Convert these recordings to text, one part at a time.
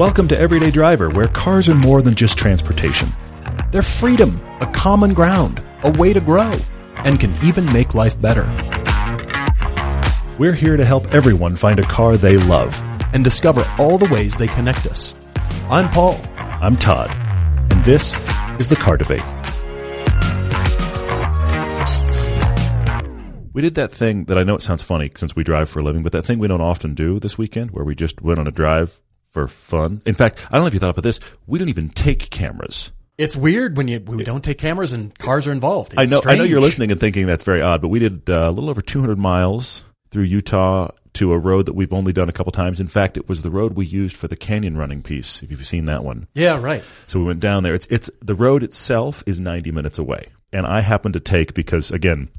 Welcome to Everyday Driver, where cars are more than just transportation. They're freedom, a common ground, a way to grow, and can even make life better. We're here to help everyone find a car they love. And discover all the ways they connect us. I'm Paul. I'm Todd, and this is the Car Debate. We did that thing that I know it sounds funny since we drive for a living, but that thing we don't often do this weekend where we just went on a drive for fun. In fact, I don't know if you thought about this. We didn't even take cameras. It's weird when you we don't take cameras and cars are involved. It's I know. I know you're listening and thinking that's very odd, but we did uh, a little over 200 miles through Utah to a road that we've only done a couple times. In fact, it was the road we used for the canyon running piece. If you've seen that one, Yeah, right. so we went down there. It's it's the road itself is 90 minutes away, and I happened to take because again,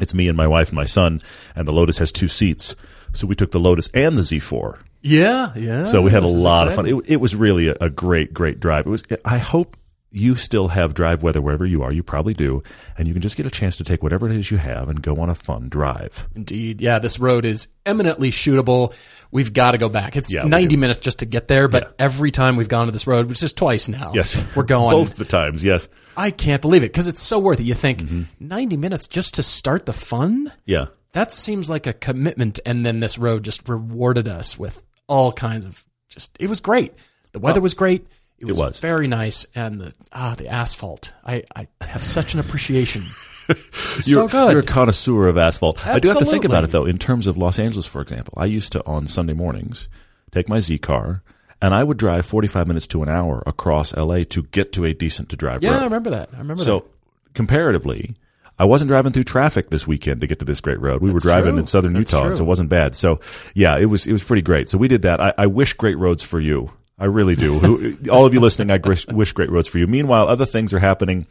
it's me and my wife and my son, and the Lotus has two seats, so we took the Lotus and the Z4. Yeah, yeah. So we had a lot of fun. It, it was really a, a great, great drive. It was. I hope you still have drive weather wherever you are. You probably do, and you can just get a chance to take whatever it is you have and go on a fun drive. Indeed. Yeah, this road is eminently shootable. We've got to go back. It's Yeah, 90 minutes just to get there, but every time we've gone to this road, which is twice now, Yes, we're going. both the times. Yes, I can't believe it because it's so worth it. You think Mm-hmm. 90 minutes just to start the fun? yeah. That seems like a commitment. And then this road just rewarded us with all kinds of just, it was great. The weather was great. It was, was. very nice. And the, ah, the asphalt. I, I have such an appreciation. You're, so good. you're a connoisseur of asphalt. Absolutely. I do have to think about it though. In terms of Los Angeles, for example, I used to on Sunday mornings take my Z car. And I would drive 45 minutes to an hour across LA to get to a decent to drive yeah, I remember that. I remember So that. So, comparatively, I wasn't driving through traffic this weekend to get to this great road. We were driving true. in southern That's Utah, true. so it wasn't bad. So yeah, it was it was pretty great. So we did that. I, I wish great roads for you. I really do. All of you listening, I wish, wish great roads for you. Meanwhile, other things are happening.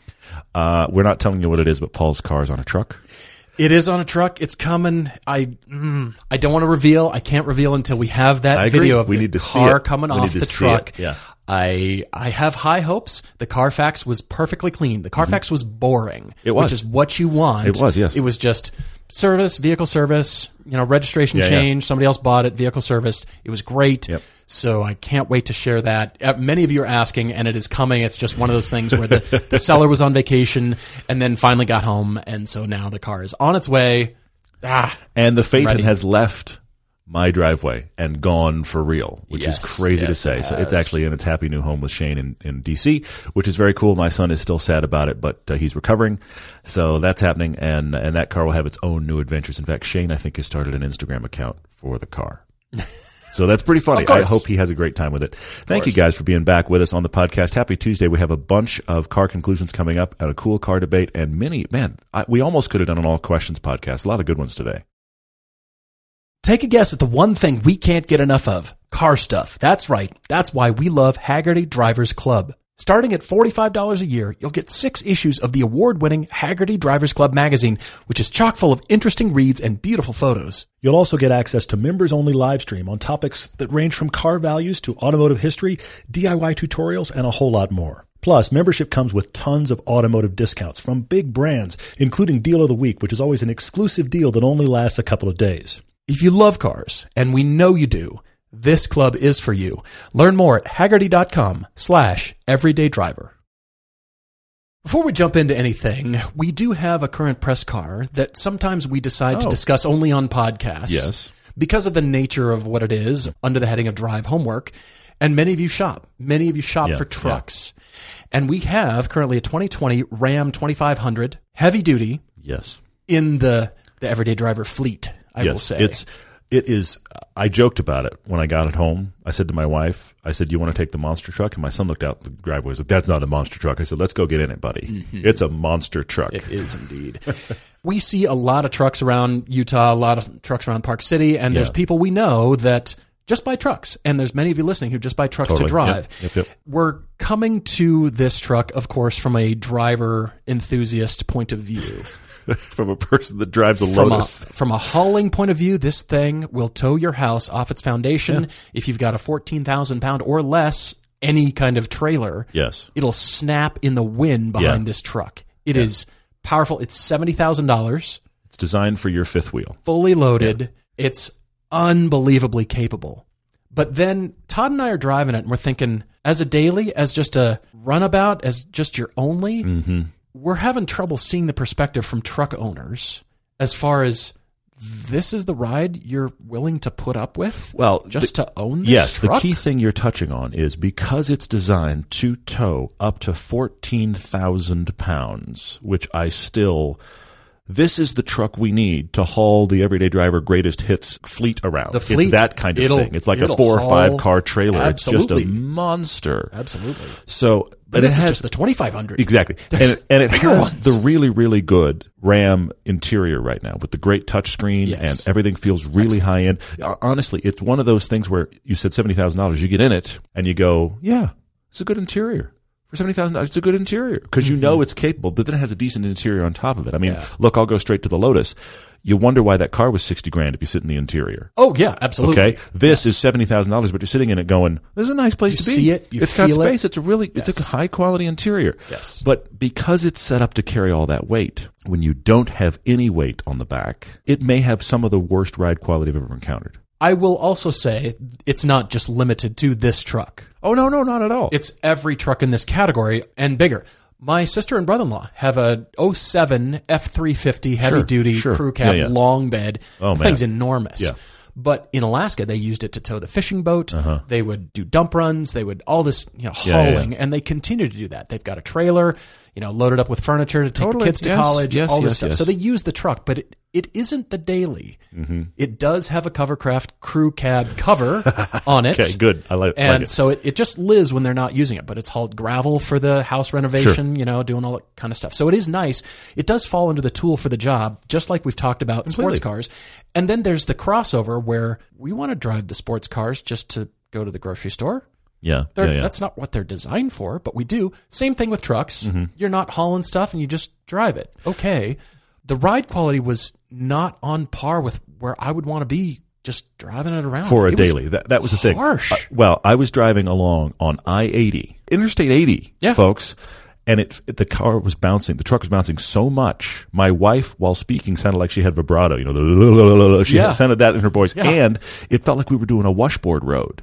Uh, we're not telling you what it is, but Paul's car is on a truck. It is on a truck. It's coming. I mm, I don't want to reveal. I can't reveal until we have that I agree. video of We the need to car it. coming We off the truck. it. Yeah. I I have high hopes. The Carfax was perfectly clean. The Carfax was boring. Mm-hmm. It was. which is what you want. It was, yes. It was just service, vehicle service. You know, registration Yeah, yeah. change. Somebody else bought it. Vehicle serviced. It was great. Yep. So I can't wait to share that. Uh, Many of you are asking, and it is coming. It's just one of those things where the, the seller was on vacation and then finally got home, and so now the car is on its way. Ah, And the Phaeton has left my driveway and gone for real, which Yes, is crazy to say. it So it's actually in its happy new home with Shane in, in DC, which is very cool. My son is still sad about it, but uh, he's recovering. So that's happening. And, and that car will have its own new adventures. In fact, Shane, I think, has started an Instagram account for the car. So that's pretty funny. I hope he has a great time with it. Thank you guys for being back with us on the podcast. Happy Tuesday. We have a bunch of car conclusions coming up and a cool car debate and many, man, I, we almost could have done an all questions podcast. A lot of good ones today. Take a guess at the one thing we can't get enough of car stuff. That's right. That's why we love Hagerty Drivers Club. Starting at $45 a year, you'll get six issues of the award winning Hagerty Drivers Club magazine, which is chock full of interesting reads and beautiful photos. You'll also get access to members only live stream on topics that range from car values to automotive history, DIY tutorials, and a whole lot more. Plus, membership comes with tons of automotive discounts from big brands, including Deal of the Week, which is always an exclusive deal that only lasts a couple of days. If you love cars, and we know you do, this club is for you. Learn more at hagerty.com slash everyday driver. Before we jump into anything, we do have a current press car that sometimes we decide to Oh. discuss only on podcasts. Yes. Because of the nature of what it is under the heading of drive homework. And many of you shop. Many of you shop Yeah, for trucks. And we have currently a 2020 Ram 2500 heavy duty Yes. in the, the everyday driver fleet, I yes. will say. It's it is I joked about it when I got it home. I said to my wife, I said, "Do you want to take the monster truck?" And my son looked out the driveway. He's like, "That's not a monster truck." I said, "Let's go get in it, buddy. Mm-hmm. It's a monster truck." It is indeed. we see a lot of trucks around Utah, a lot of trucks around Park City, and there's Yeah. people we know that just buy trucks. And there's many of you listening who just buy trucks Totally. to drive. Yep, yep, yep. We're coming to this truck, of course, from a driver enthusiast point of view. From a person that drives a From a, from a hauling point of view, this thing will tow your house off its foundation. If you've got a 14,000 pound or less, any kind of trailer, yes. it'll snap in the wind behind Yeah. this truck. It is powerful. It's $70,000 It's designed for your fifth wheel. fully loaded. It's unbelievably capable. But then Todd and I are driving it and we're thinking, as a daily, as just a runabout, as just your only, Mm-hmm. We're having trouble seeing the perspective from truck owners as far as this is the ride you're willing to put up with? Well, just to own this Yes, truck? the key thing you're touching on is because it's designed to tow up to 14,000 pounds, which I still. This is the truck we need to haul the everyday driver greatest hits fleet around. The fleet. It's that kind of thing. It's like a four or five car trailer. It's just a monster. Absolutely. So, But but it this is has just the 2500. Exactly. And There's and it has ones. the really, really good RAM interior right now with the great touchscreen Yes. and everything feels really high end. Uh, Honestly, it's one of those things where you said $70,000, you get in it and you go, yeah, it's a good interior. For $70,000, it's a good interior because you know it's capable, but then it has a decent interior on top of it. I mean, Mm-hmm. Yeah. look, I'll go straight to the Lotus. You wonder why that car was 60 grand if you sit in the interior. Oh, yeah, absolutely. Okay, this is seventy thousand dollars, but you're sitting in it going, "This is a nice place You to be. see it, you it's got feel it. space. It's a really, it's a high quality interior. Yes. but because it's set up to carry all that weight, when you don't have any weight on the back, it may have some of the worst ride quality I've ever encountered. I will also say it's not just limited to this truck. Oh no, no, not at all. It's every truck in this category and bigger. My sister and brother-in-law have a 07 F350 heavy Sure, duty sure. crew cab Yeah, yeah. long bed. Oh, the thing's enormous. Yeah. But in Alaska, they used it to tow the fishing boat. They would do dump runs. They would all this, you know, Uh-huh. Hauling, and they continue to do that. They've got a trailer, you know, loaded up with furniture to take Totally. the kids to Yes, college. yes, all this yes, stuff. So they use the truck, but it, it isn't the daily. Mm-hmm. It does have a Covercraft crew cab cover on it. okay, good. I like, And like it. And so it, it just lives when they're not using it, but it's hauled gravel for the house renovation, you know, doing all that kind of stuff. So it is nice. It does fall into the tool for the job, just like we've talked about sports cars. And then there's the crossover where we want to drive the sports cars just to go to the grocery store. Yeah, yeah, yeah. That's not what they're designed for, but we do. Same thing with trucks. Mm-hmm. You're not hauling stuff and you just drive it. Okay. The ride quality was not on par with where I would want to be just driving it around. for a It daily. That that was the thing. harsh. Uh, well, I was driving along on I eighty, Interstate eighty, Yeah. folks, and it, it- the car was bouncing. The truck was bouncing so much. My wife, while speaking, sounded like she had vibrato. You know, the she Yeah. sounded that in her voice, Yeah. and it felt like we were doing a washboard road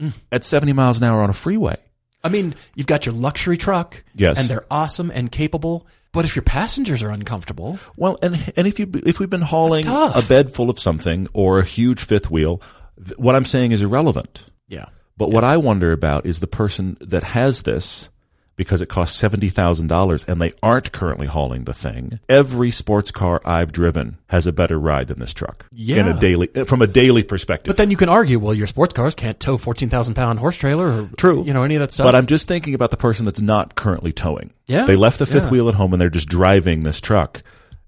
Mm. at seventy miles an hour on a freeway. I mean, you've got your luxury truck, Yes. and they're awesome and capable. But if your passengers are uncomfortable, Well, and and if you if we've been hauling a bed full of something or a huge fifth wheel, th- what I'm saying is irrelevant. yeah, But what I wonder about is the person that has this because it costs $70,000 and they aren't currently hauling the thing. Every sports car I've driven has a better ride than this truck. Yeah. In a daily from a daily perspective. but then you can argue, well, your sports cars can't tow fourteen thousand pound horse trailer, or True. you know, any of that stuff. But I'm just thinking about the person that's not currently towing. Yeah, They left the fifth yeah. wheel at home and they're just driving this truck.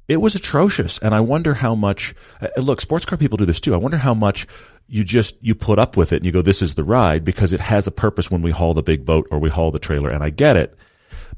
It was atrocious. And I wonder how much, uh, look, sports car people do this too. I wonder how much you just, you put up with it and you go, this is the ride because it has a purpose when we haul the big boat or we haul the trailer. And I get it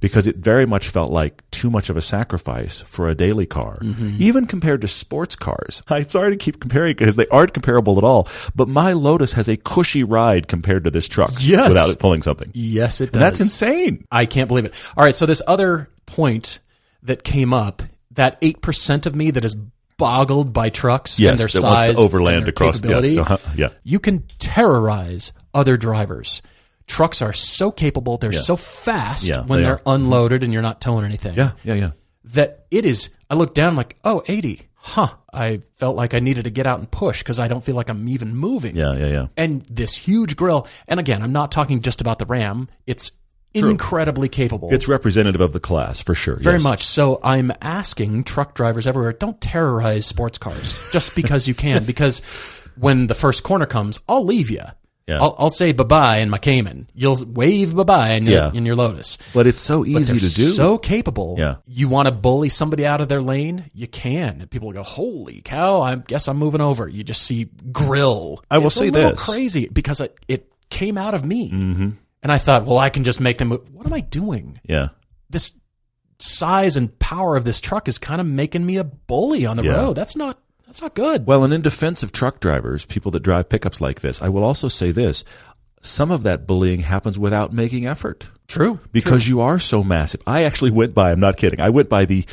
because it very much felt like too much of a sacrifice for a daily car, Mm-hmm. even compared to sports cars. I'm sorry to keep comparing because they aren't comparable at all, but my Lotus has a cushy ride compared to this truck Yes. without it pulling something. yes, it does. And that's insane. I can't believe it. All right, so this other point that came up, that eight percent of me that is boggled by trucks Yes, and their that size, wants to overland across- yes, capability, uh-huh, yeah. you can terrorize other drivers. Trucks are so capable; they're Yeah. so fast Yeah, when they are are. unloaded and you're not towing anything. Yeah, yeah, yeah. that it is. I look down like, oh, 80. Huh. I felt like I needed to get out and push because I don't feel like I'm even moving. Yeah, yeah, yeah. And this huge grill. And again, I'm not talking just about the Ram. It's incredibly capable. It's representative of the class for sure. very yes. much. So I'm asking truck drivers everywhere, don't terrorize sports cars just because you can. because when the first corner comes, I'll leave you. Yeah. I'll, I'll say bye bye in my Cayman. You'll wave bye bye in, your Yeah. in your Lotus. But it's so easy to do. So capable. Yeah. You want to bully somebody out of their lane? You can. And people go, "Holy cow! I guess I'm moving over." You just see grill. I will It's say a this. crazy because it, it came out of me, mm-hmm. And I thought, well, I can just make them. Move. What am I doing? yeah. This size and power of this truck is kind of making me a bully on the Yeah. road. That's not. That's not good. Well, and in defense of truck drivers, people that drive pickups like this, I will also say this. Some of that bullying happens without making effort True. because you are so massive. I actually went by, I'm not kidding, I went by the,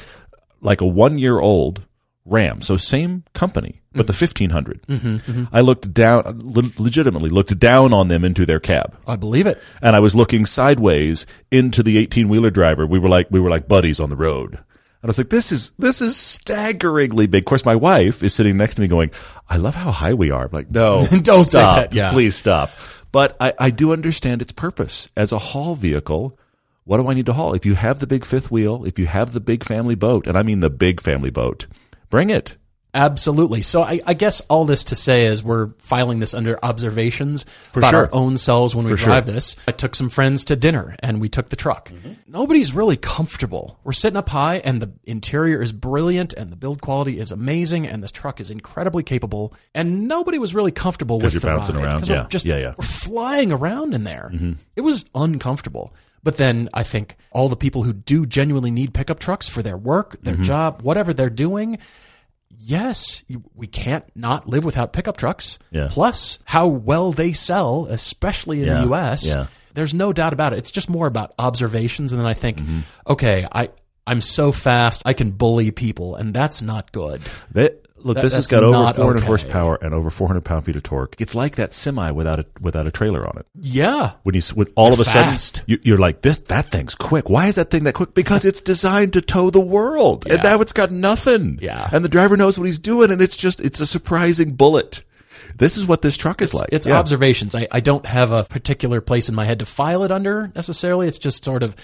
like a one year old Ram, so same company, but the mm-hmm. 1500. Mm-hmm, mm-hmm. I looked down, le- legitimately looked down on them into their cab, I believe it. and I was looking sideways into the 18 wheeler driver. We were like we were like buddies on the road. And I was like, this is this is staggeringly big. Of course, my wife is sitting next to me, going, "I love how high we are." I'm like, no, Don't stop, that, yeah. please stop. But I, I do understand its purpose as a haul vehicle. What do I need to haul? If you have the big fifth wheel, if you have the big family boat, and I mean the big family boat, bring it. Absolutely. So I, I guess all this to say is we're filing this under observations about sure. our own selves when we For drive sure. this. I took some friends to dinner and we took the truck. Mm-hmm. Nobody's really comfortable. We're sitting up high and the interior is brilliant and the build quality is amazing and this truck is incredibly capable and nobody was really comfortable with you're the bouncing ride, around. Yeah. just Yeah, yeah. we're flying around in there. It was uncomfortable. But then I think all the people who do genuinely need pickup trucks for their work, their Mm-hmm. job, whatever they're doing, yes, we can't not live without pickup trucks. Yeah. Plus, how well they sell, especially in Yeah. the U.S. Yeah. There's no doubt about it. It's just more about observations, and then I think, Mm-hmm. okay, I I'm so fast, I can bully people, and that's not good. Look, That- this has got over 400 okay. horsepower and over 400 pound feet of torque. It's like that semi without a without a trailer on it. Yeah, When you when all of a fast. sudden you, you're like this, that thing's quick. Why is that thing that quick? Because it's designed to tow the world, and now it's got nothing. Yeah. and the driver knows what he's doing, and it's just it's a surprising bullet. This is what this truck is like. it's Yeah. observations. I, I don't have a particular place in my head to file it under necessarily. It's just sort of,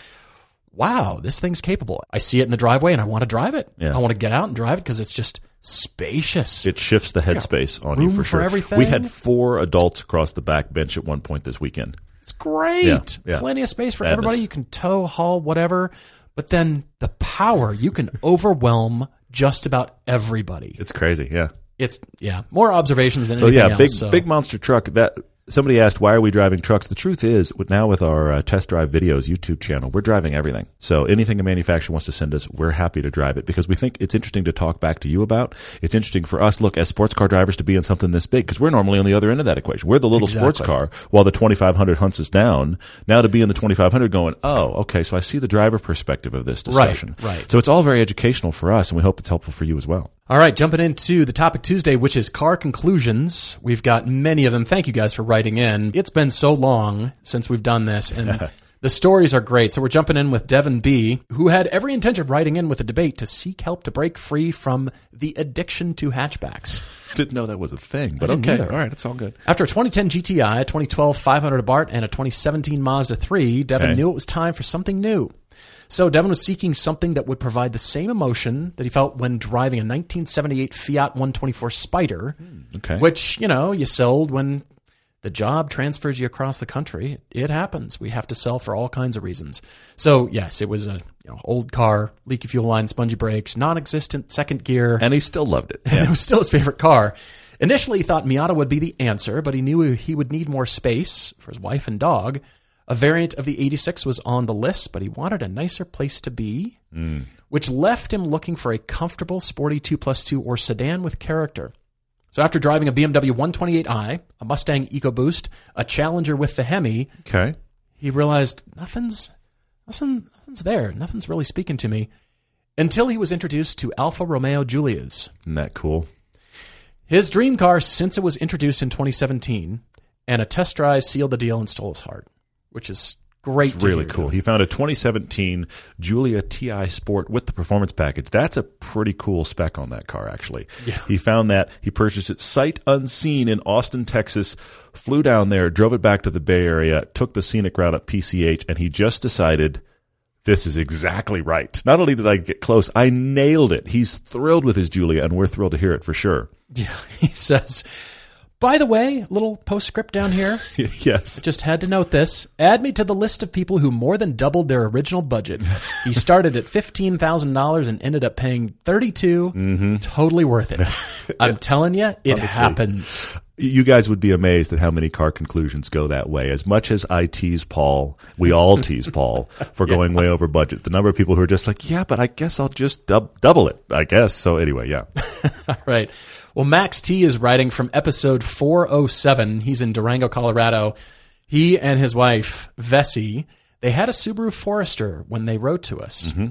wow, this thing's capable. I see it in the driveway and I want to drive it. Yeah. I want to get out and drive it because it's just spacious. It shifts the headspace on you for for sure. everything. We had four adults across the back bench at one point this weekend. It's great. Yeah, yeah. Plenty of space for Madness. everybody. You can tow, haul, whatever. But then the power, you can overwhelm just about everybody. It's crazy. Yeah. It's yeah, more observations than So anything yeah, big else. so. Yeah, big monster truck. That somebody asked, why are we driving trucks? The truth is, now with our uh, test drive videos YouTube channel, we're driving everything. So anything a manufacturer wants to send us, we're happy to drive it because we think it's interesting to talk back to you about. It's interesting for us, look, as sports car drivers, to be in something this big because we're normally on the other end of that equation. We're the little sports car while the 2500 hunts us down. Now to be in the 2500, going, oh, okay, so I see the driver perspective of this discussion. right, right. So it's all very educational for us, and we hope it's helpful for you as well. All right, jumping into the topic Tuesday, which is car conclusions. We've got many of them. Thank you guys for writing in. It's been so long since we've done this, and the stories are great. So we're jumping in with Devin B, who had every intention of writing in with a debate to seek help to break free from the addiction to hatchbacks. Didn't know that was a thing, but okay, either. all right, it's all good. After a 2010 GTI, a 2012 500 Abarth, and a 2017 Mazda 3, Devin Okay. knew it was time for something new. So Devin was seeking something that would provide the same emotion that he felt when driving a 1978 Fiat 124 Spider, hmm, Okay. which, you know, you sold when the job transfers you across the country. It happens. We have to sell for all kinds of reasons. So, yes, it was a you know, old car, leaky fuel line, spongy brakes, non-existent second gear and he still loved it. and it was still his favorite car. Initially, he thought Miata would be the answer, but he knew he would need more space for his wife and dog. A variant of the 86 was on the list, but he wanted a nicer place to be, mm. which left him looking for a comfortable, sporty 2 plus 2 or sedan with character. So after driving a BMW 128i, a Mustang EcoBoost, a Challenger with the Hemi, Okay. he realized nothing's nothing, nothing's there. Nothing's really speaking to me. Until he was introduced to Alfa Romeo Giulias. Isn't that cool? His dream car since it was introduced in 2017, and a test drive sealed the deal and stole his heart, which is great. It's really cool. He found a 2017 Giulia TI Sport with the performance package. That's a pretty cool spec on that car, actually. Yeah. He found that. He purchased it sight unseen in Austin, Texas, flew down there, drove it back to the Bay Area, took the scenic route up PCH, and he just decided this is exactly right. Not only did I get close, I nailed it. He's thrilled with his Giulia, and we're thrilled to hear it for sure. Yeah, he says. By the way, little postscript down here. yes. Just had to note this. Add me to the list of people who more than doubled their original budget. He started at fifteen thousand dollars and ended up paying thirty-two. Mm-hmm. Totally worth it. I'm telling you, it happens. You guys would be amazed at how many car conclusions go that way. As much as I tease Paul, we all tease Paul for going way over budget. The number of people who are just like, yeah, but I guess I'll just dub- double it, I guess. So anyway, yeah. Right. Well, Max T is writing from episode 407. He's in Durango, Colorado. He and his wife, Vessi, they had a Subaru Forester when they wrote to us. Mm-hmm.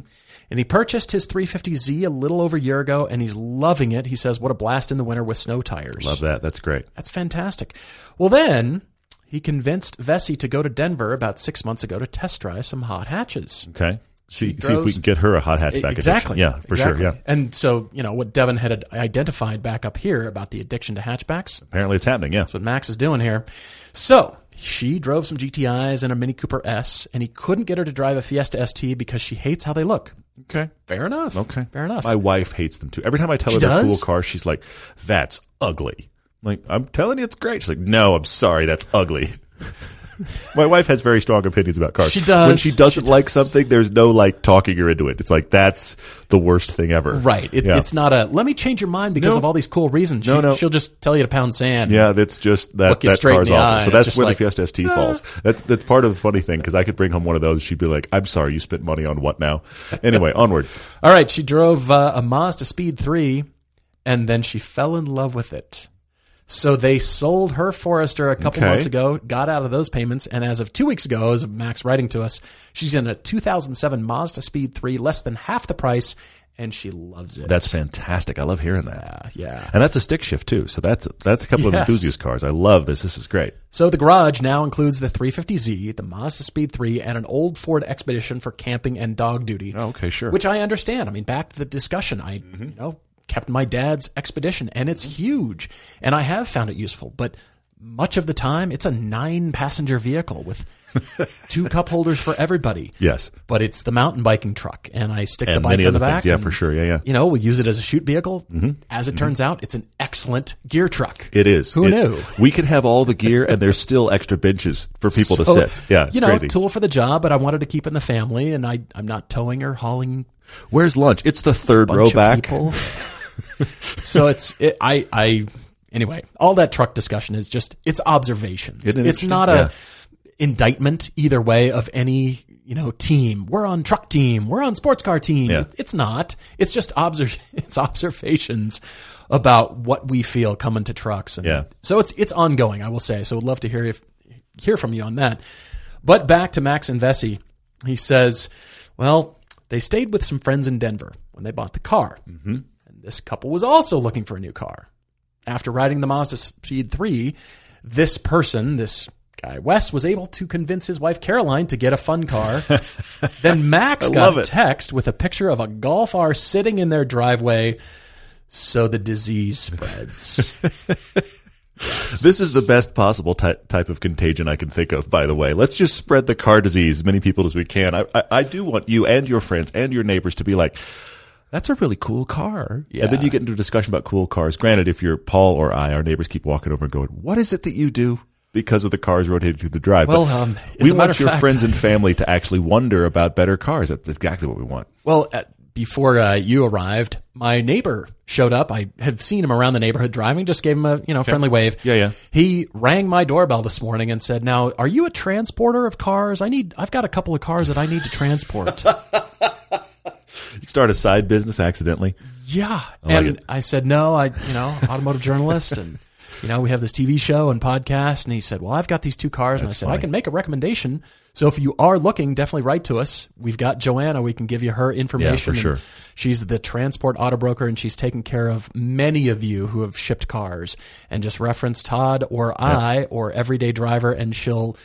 And he purchased his 350Z a little over a year ago, and he's loving it. He says, "What a blast in the winter with snow tires." Love that. That's great. That's fantastic. Well, then he convinced Vesey to go to Denver about six months ago to test drive some hot hatches. Okay. See, see if we can get her a hot hatchback exactly. addiction. Yeah, for Exactly. sure. Yeah. And so, you know, what Devin had identified back up here about the addiction to hatchbacks, Apparently it's happening. Yeah. that's what Max is doing here. So she drove some GTIs and a Mini Cooper S, and he couldn't get her to drive a Fiesta ST because she hates how they look. Okay. Fair enough. Okay. Fair enough. My wife hates them too. Every time I tell She her they're does? cool car, she's like, "That's ugly." I'm like, I'm telling you, it's great. She's like, "No, I'm sorry, that's ugly." My wife has very strong opinions about cars. She does. When she doesn't like something, there's no like talking her into it. It's like that's the worst thing ever. right. It, yeah. It's not a let me change your mind because No. of all these cool reasons. No, she, no. She'll just tell you to pound sand. Yeah, that's just that that car's awful. So that's where like, the Fiesta ST falls. That's that's part of the funny thing because I could bring home one of those. She'd be like, "I'm sorry, you spent money on what now?" Anyway, onward. All right, she drove uh, a Mazda Speed 3 and then she fell in love with it. So they sold her Forester a couple Okay. months ago, got out of those payments, and as of two weeks ago, as Max writing to us, she's in a 2007 Mazda Speed 3, less than half the price, and she loves it. That's fantastic. I love hearing that. yeah, yeah. And that's a stick shift too. So that's that's a couple of enthusiast cars. I love this. This is great. So the garage now includes the 350Z, the Mazda Speed 3, and an old Ford Expedition for camping and dog duty. Oh, okay, sure. Which I understand. I mean, back to the discussion. I, mm-hmm. you know, kept my dad's Expedition, and it's huge, and I have found it useful. But much of the time, it's a nine-passenger vehicle with two cup holders for everybody. Yes. But it's the mountain biking truck, and I stick the bike in the back. things. Yeah, and, for sure. Yeah, yeah. You know, we use it as a shoot vehicle. Mm-hmm. As it mm-hmm. turns out, it's an excellent gear truck. It is. Who It- knew? We can have all the gear, and there's still extra benches for people to sit. Yeah, it's you know, crazy. tool for the job, but I wanted to keep in the family, and I, I'm not towing or hauling Where's lunch? It's the third row back. so it's it, I I anyway. All that truck discussion is just it's observations. It it's not Yeah. a indictment either way of any you know team. We're on truck team. We're on sports car team. Yeah. It's not. It's just obser- It's observations about what we feel coming to trucks. And Yeah. So it's it's ongoing. I will say. So would love to hear if hear from you on that. But back to Max and Vesey. He says, well, they stayed with some friends in Denver when they bought the car. Mm-hmm. This couple was also looking for a new car. After riding the Mazda Speed 3, this person, this guy Wes, was able to convince his wife Caroline to get a fun car. then Max got a text with a picture of a Golf R sitting in their driveway. So the disease spreads. This is the best possible ty- type of contagion I can think of, by the way. Let's just spread the car disease as many people as we can. I, I, I do want you and your friends and your neighbors to be like, that's a really cool car. Yeah. And then you get into a discussion about cool cars. Granted, if you're Paul or I, our neighbors keep walking over and going, what is it that you do? Because of the cars rotating through the drive. Well, um, we want your fact- friends and family to actually wonder about better cars. That's exactly what we want. Well, uh, before uh, you arrived, my neighbor showed up. I have seen him around the neighborhood driving. Just gave him a you know friendly wave. Yeah, yeah. He rang my doorbell this morning and said, "Now, are you a transporter of cars? I need. I've got a couple of cars that I need to transport." You start a side business accidentally. yeah, like and it. I said, "No, I you know automotive journalist and." You know, we have this TV show and podcast, and he said, "Well, I've got these two cars," and I said, "I can make a recommendation. So if you are looking, definitely write to us. We've got Joanna; we can give you her information. For sure. She's the transport auto broker, and she's taken care of many of you who have shipped cars. And just reference Todd or I or Everyday Driver, and she'll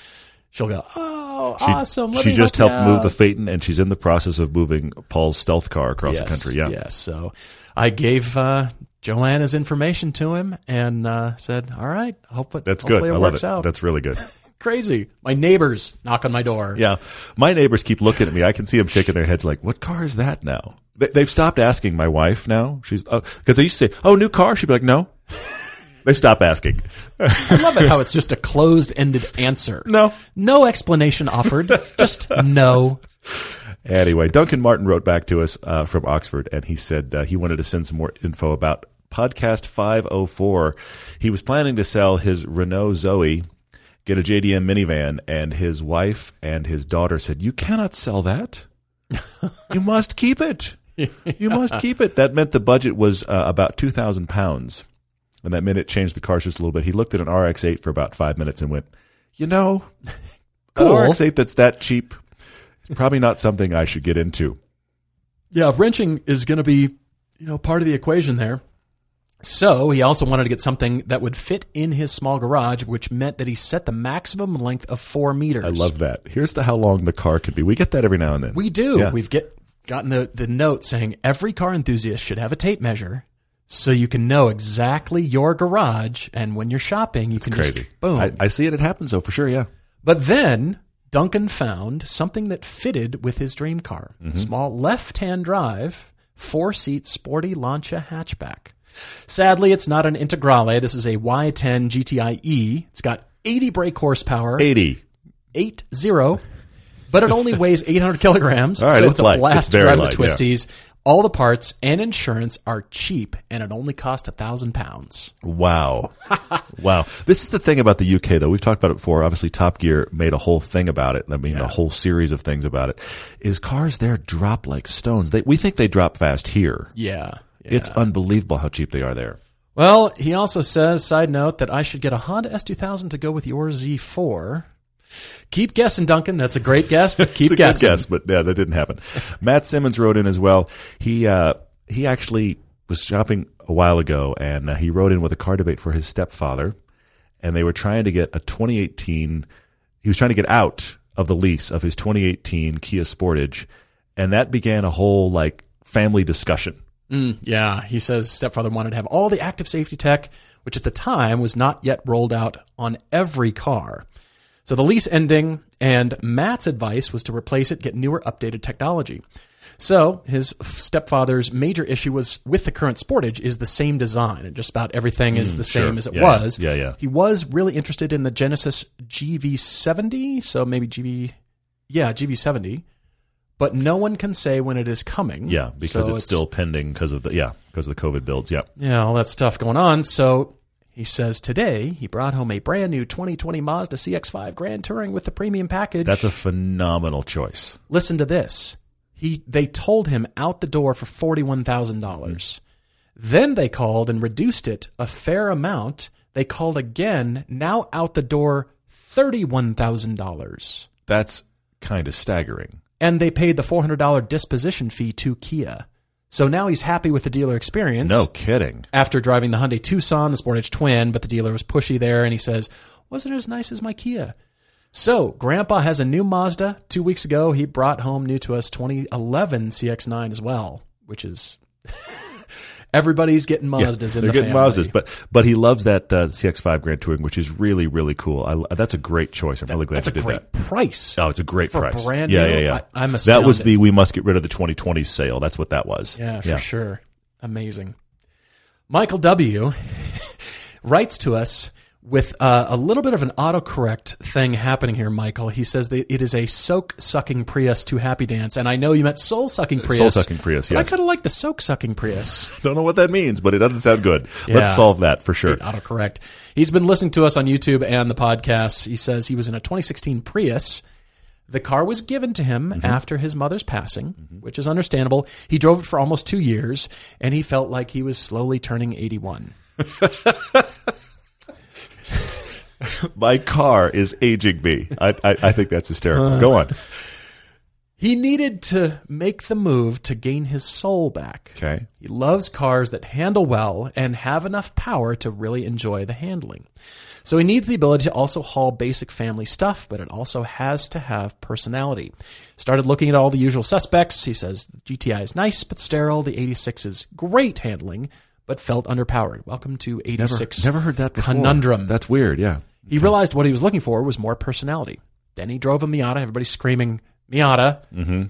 she'll go, "Oh, She, awesome!" Let she just help helped you move the. Phaeton, and she's in the process of moving Paul's stealth car across the country. Yeah. Yes. So I gave uh, Joanna's information to him and uh, said, "All right, I hope it That's hopefully good. It I love it. out." That's really good. crazy. My neighbors knock on my door. Yeah. My neighbors keep looking at me. I can see them shaking their heads like, what car is that now? They, they've stopped asking my wife now. She's, oh, cause they used to say, oh, new car. She'd be like, no. They stop asking. I love it how it's just a closed-ended answer. No. no explanation offered. just no. Anyway, Duncan Martin wrote back to us uh, from Oxford, and he said uh, he wanted to send some more info about podcast 504. He was planning to sell his Renault Zoe, get a JDM minivan, and his wife and his daughter said, "You cannot sell that. you must keep it. You must keep it." That meant the budget was uh, about two thousand pounds, and that minute changed the cars just a little bit. He looked at an RX-8 for about five minutes and went, "You know, Cool. an RX-8 that's that cheap." Probably not something I should get into. Yeah, wrenching is going to be, you know, part of the equation there. So he also wanted to get something that would fit in his small garage, which meant that he set the maximum length of four meters. I love that. Here's the how long the car could be. We get that every now and then. We do. Yeah. We've get gotten the, the note saying every car enthusiast should have a tape measure so you can know exactly your garage and when you're shopping you can Crazy. just boom. I, I see it. It happens though for sure. Yeah. But then Duncan found something that fitted with his dream car. Mm-hmm. Small left-hand drive, four-seat sporty Lancia hatchback. Sadly, it's not an Integrale. This is a Y10 GTI E. It's got 80 brake horsepower, Eighty. eight zero, but it only weighs 800 kilograms. Right, so it's it's, a light. blast It's to drive light, the yeah. All the parts and insurance are cheap, and it only costs a thousand pounds. Wow. wow. This is the thing about the UK, though. We've talked about it before. Obviously, Top Gear made a whole thing about it. I mean, a whole series of things about it. Is cars there drop like stones? They, we think they drop fast here. Yeah. It's unbelievable how cheap they are there. Well, he also says, side note, that I should get a Honda S2000 to go with your Z4. Keep guessing, Duncan. That's a great guess, but keep It's a guessing. good guess, but yeah, that didn't happen. Matt Simmons wrote in as well. He uh, he actually was shopping a while ago, and uh, he wrote in with a car debate for his stepfather, and they were trying to get a 2018. He was trying to get out of the lease of his 2018 Kia Sportage, and that began a whole like family discussion. Yeah, he says stepfather wanted to have all the active safety tech, which at the time was not yet rolled out on every car. So the lease ending, and Matt's advice was to replace it, get newer, updated technology. So his stepfather's major issue was with the current Sportage is the same design, and just about everything is mm, the same sure. as it Yeah, was. yeah, yeah. He was really interested in the Genesis GV70, so maybe GV, yeah, GV70. But no one can say when it is coming. Yeah, because So it's, still pending because of the yeah because of the COVID builds. Yeah, yeah, all that stuff going on. So he says today he brought home a brand new 2020 Mazda CX-5 Grand Touring with the premium package. that's a phenomenal choice. Listen to this. He they told him out the door for forty one thousand dollars. Then they called and reduced it a fair amount. They called again. Now out the door thirty one thousand dollars. That's kind of staggering. And they paid the four hundred dollar disposition fee to Kia. So now he's happy with the dealer experience. No kidding. after driving the Hyundai Tucson, the Sportage Twin, but the dealer was pushy there, and he says, "Wasn't as nice as my Kia." So, Grandpa has a new Mazda. Two weeks ago, he brought home new to us 2011 CX-9 as well, which is everybody's getting Mazdas in They're the getting family. Mazdas, but but he loves that uh, CX-5 Grand Touring, which is really really cool. I, that's a great choice. I'm really glad That's a you did great that. price. Oh, it's a great price. brand yeah, new? yeah, yeah. I- I'm that was the we must get rid of the 2020 sale. That's what that was. Yeah, for sure. Amazing. Michael W. writes to us with uh, a little bit of an autocorrect thing happening here, Michael. He says that it is a soak sucking Prius to happy dance. And I know you meant soul sucking Prius. Soul-sucking Prius, yes. I kind of like the soak sucking Prius. Don't know what that means, but it doesn't sound good. Yeah. Let's solve that for sure. autocorrect. He's been listening to us on YouTube and the podcast. He says he was in a 2016 Prius. The car was given to him Mm-hmm. after his mother's passing, which is understandable. He drove it for almost two years, and he felt like he was slowly turning 81. My car is aging me. I I, I think that's Uh. hysterical. Go on. He needed to make the move to gain his soul back. Okay. He loves cars that handle well and have enough power to really enjoy the handling. So he needs the ability to also haul basic family stuff, but it also has to have personality. Started looking at all the usual suspects. He says the GTI is nice but sterile. The 86 is great handling, but felt underpowered. Welcome to 86. Never heard that before. Conundrum. That's weird. Yeah. He realized what he was looking for was more personality. Then he drove a Miata. Everybody's screaming Miata. Mm-hmm.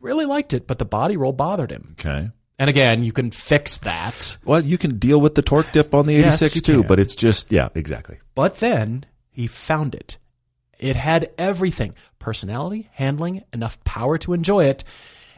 Really liked it, but the body roll bothered him. Okay. And again, you can fix that. Well, you can deal with the torque dip on the Yes, 86 you too, can. but it's just yeah, exactly. But then he found it. It had everything personality, handling, enough power to enjoy it.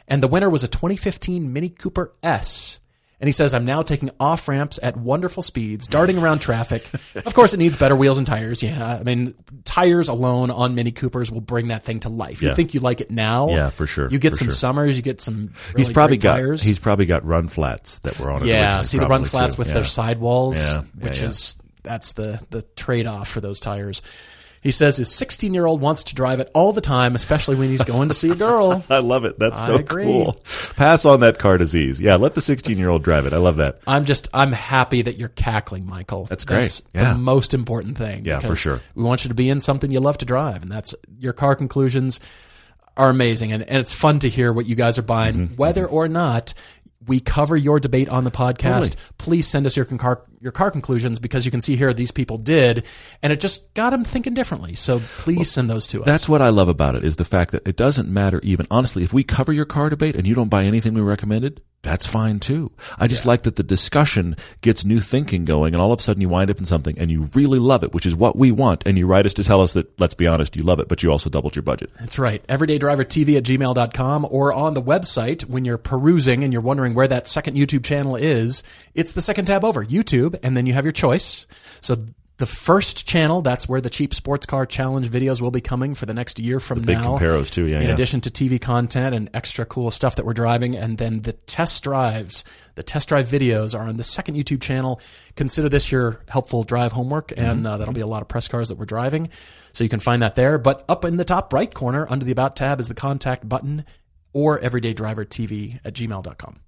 And the winner was a 2015 Mini Cooper S. And he says, I'm now taking off ramps at wonderful speeds, darting around traffic. of course, it needs better wheels and tires. Yeah. I mean, tires alone on Mini Coopers will bring that thing to life. You think you like it now? Yeah, for sure, You get for some sure. summers, you get some. Really he's probably got tires. he's probably got run flats that were on it. Yeah, see the run flats too. with Yeah. their sidewalls, Yeah, yeah, which yeah. is that's the the trade off for those tires. He says his 16 year old wants to drive it all the time, especially when he's going to see a girl. I love it. That's I so agree. cool. Pass on that car disease. Yeah, let the 16 year old drive it. I love that. I'm just I'm happy that you're cackling, Michael. That's great. That's Yeah. the most important thing. Yeah, for sure. We want you to be in something you love to drive, and that's your car conclusions are amazing, and, and it's fun to hear what you guys are buying, Mm-hmm. whether or not. We cover your debate on the podcast. Please send us your car, your car conclusions because you can see here these people did, and it just got them thinking differently. So please send those to us. That's what I love about it is the fact that it doesn't matter even honestly if we cover your car debate and you don't buy anything we recommended, that's fine too. I just like that the discussion gets new thinking going and all of a sudden you wind up in something and you really love it, which is what we want, and you write us to tell us that let's be honest, you love it, but you also doubled your budget. That's right. EverydayDriverTV at gmail.com or on the website when you're perusing and you're wondering where that second YouTube channel is. It's the second tab over, YouTube, and then you have your choice. So the first channel, that's where the cheap sports car challenge videos will be coming for the next year from the Big now. comparos too, yeah. in yeah. addition to TV content and extra cool stuff that we're driving. And then the test drives, the test drive videos are on the second YouTube channel. Consider this your helpful drive homework, and uh, that'll be a lot of press cars that we're driving. So you can find that there. But up in the top right corner under the About tab is the contact button or everydaydrivertv at gmail.com.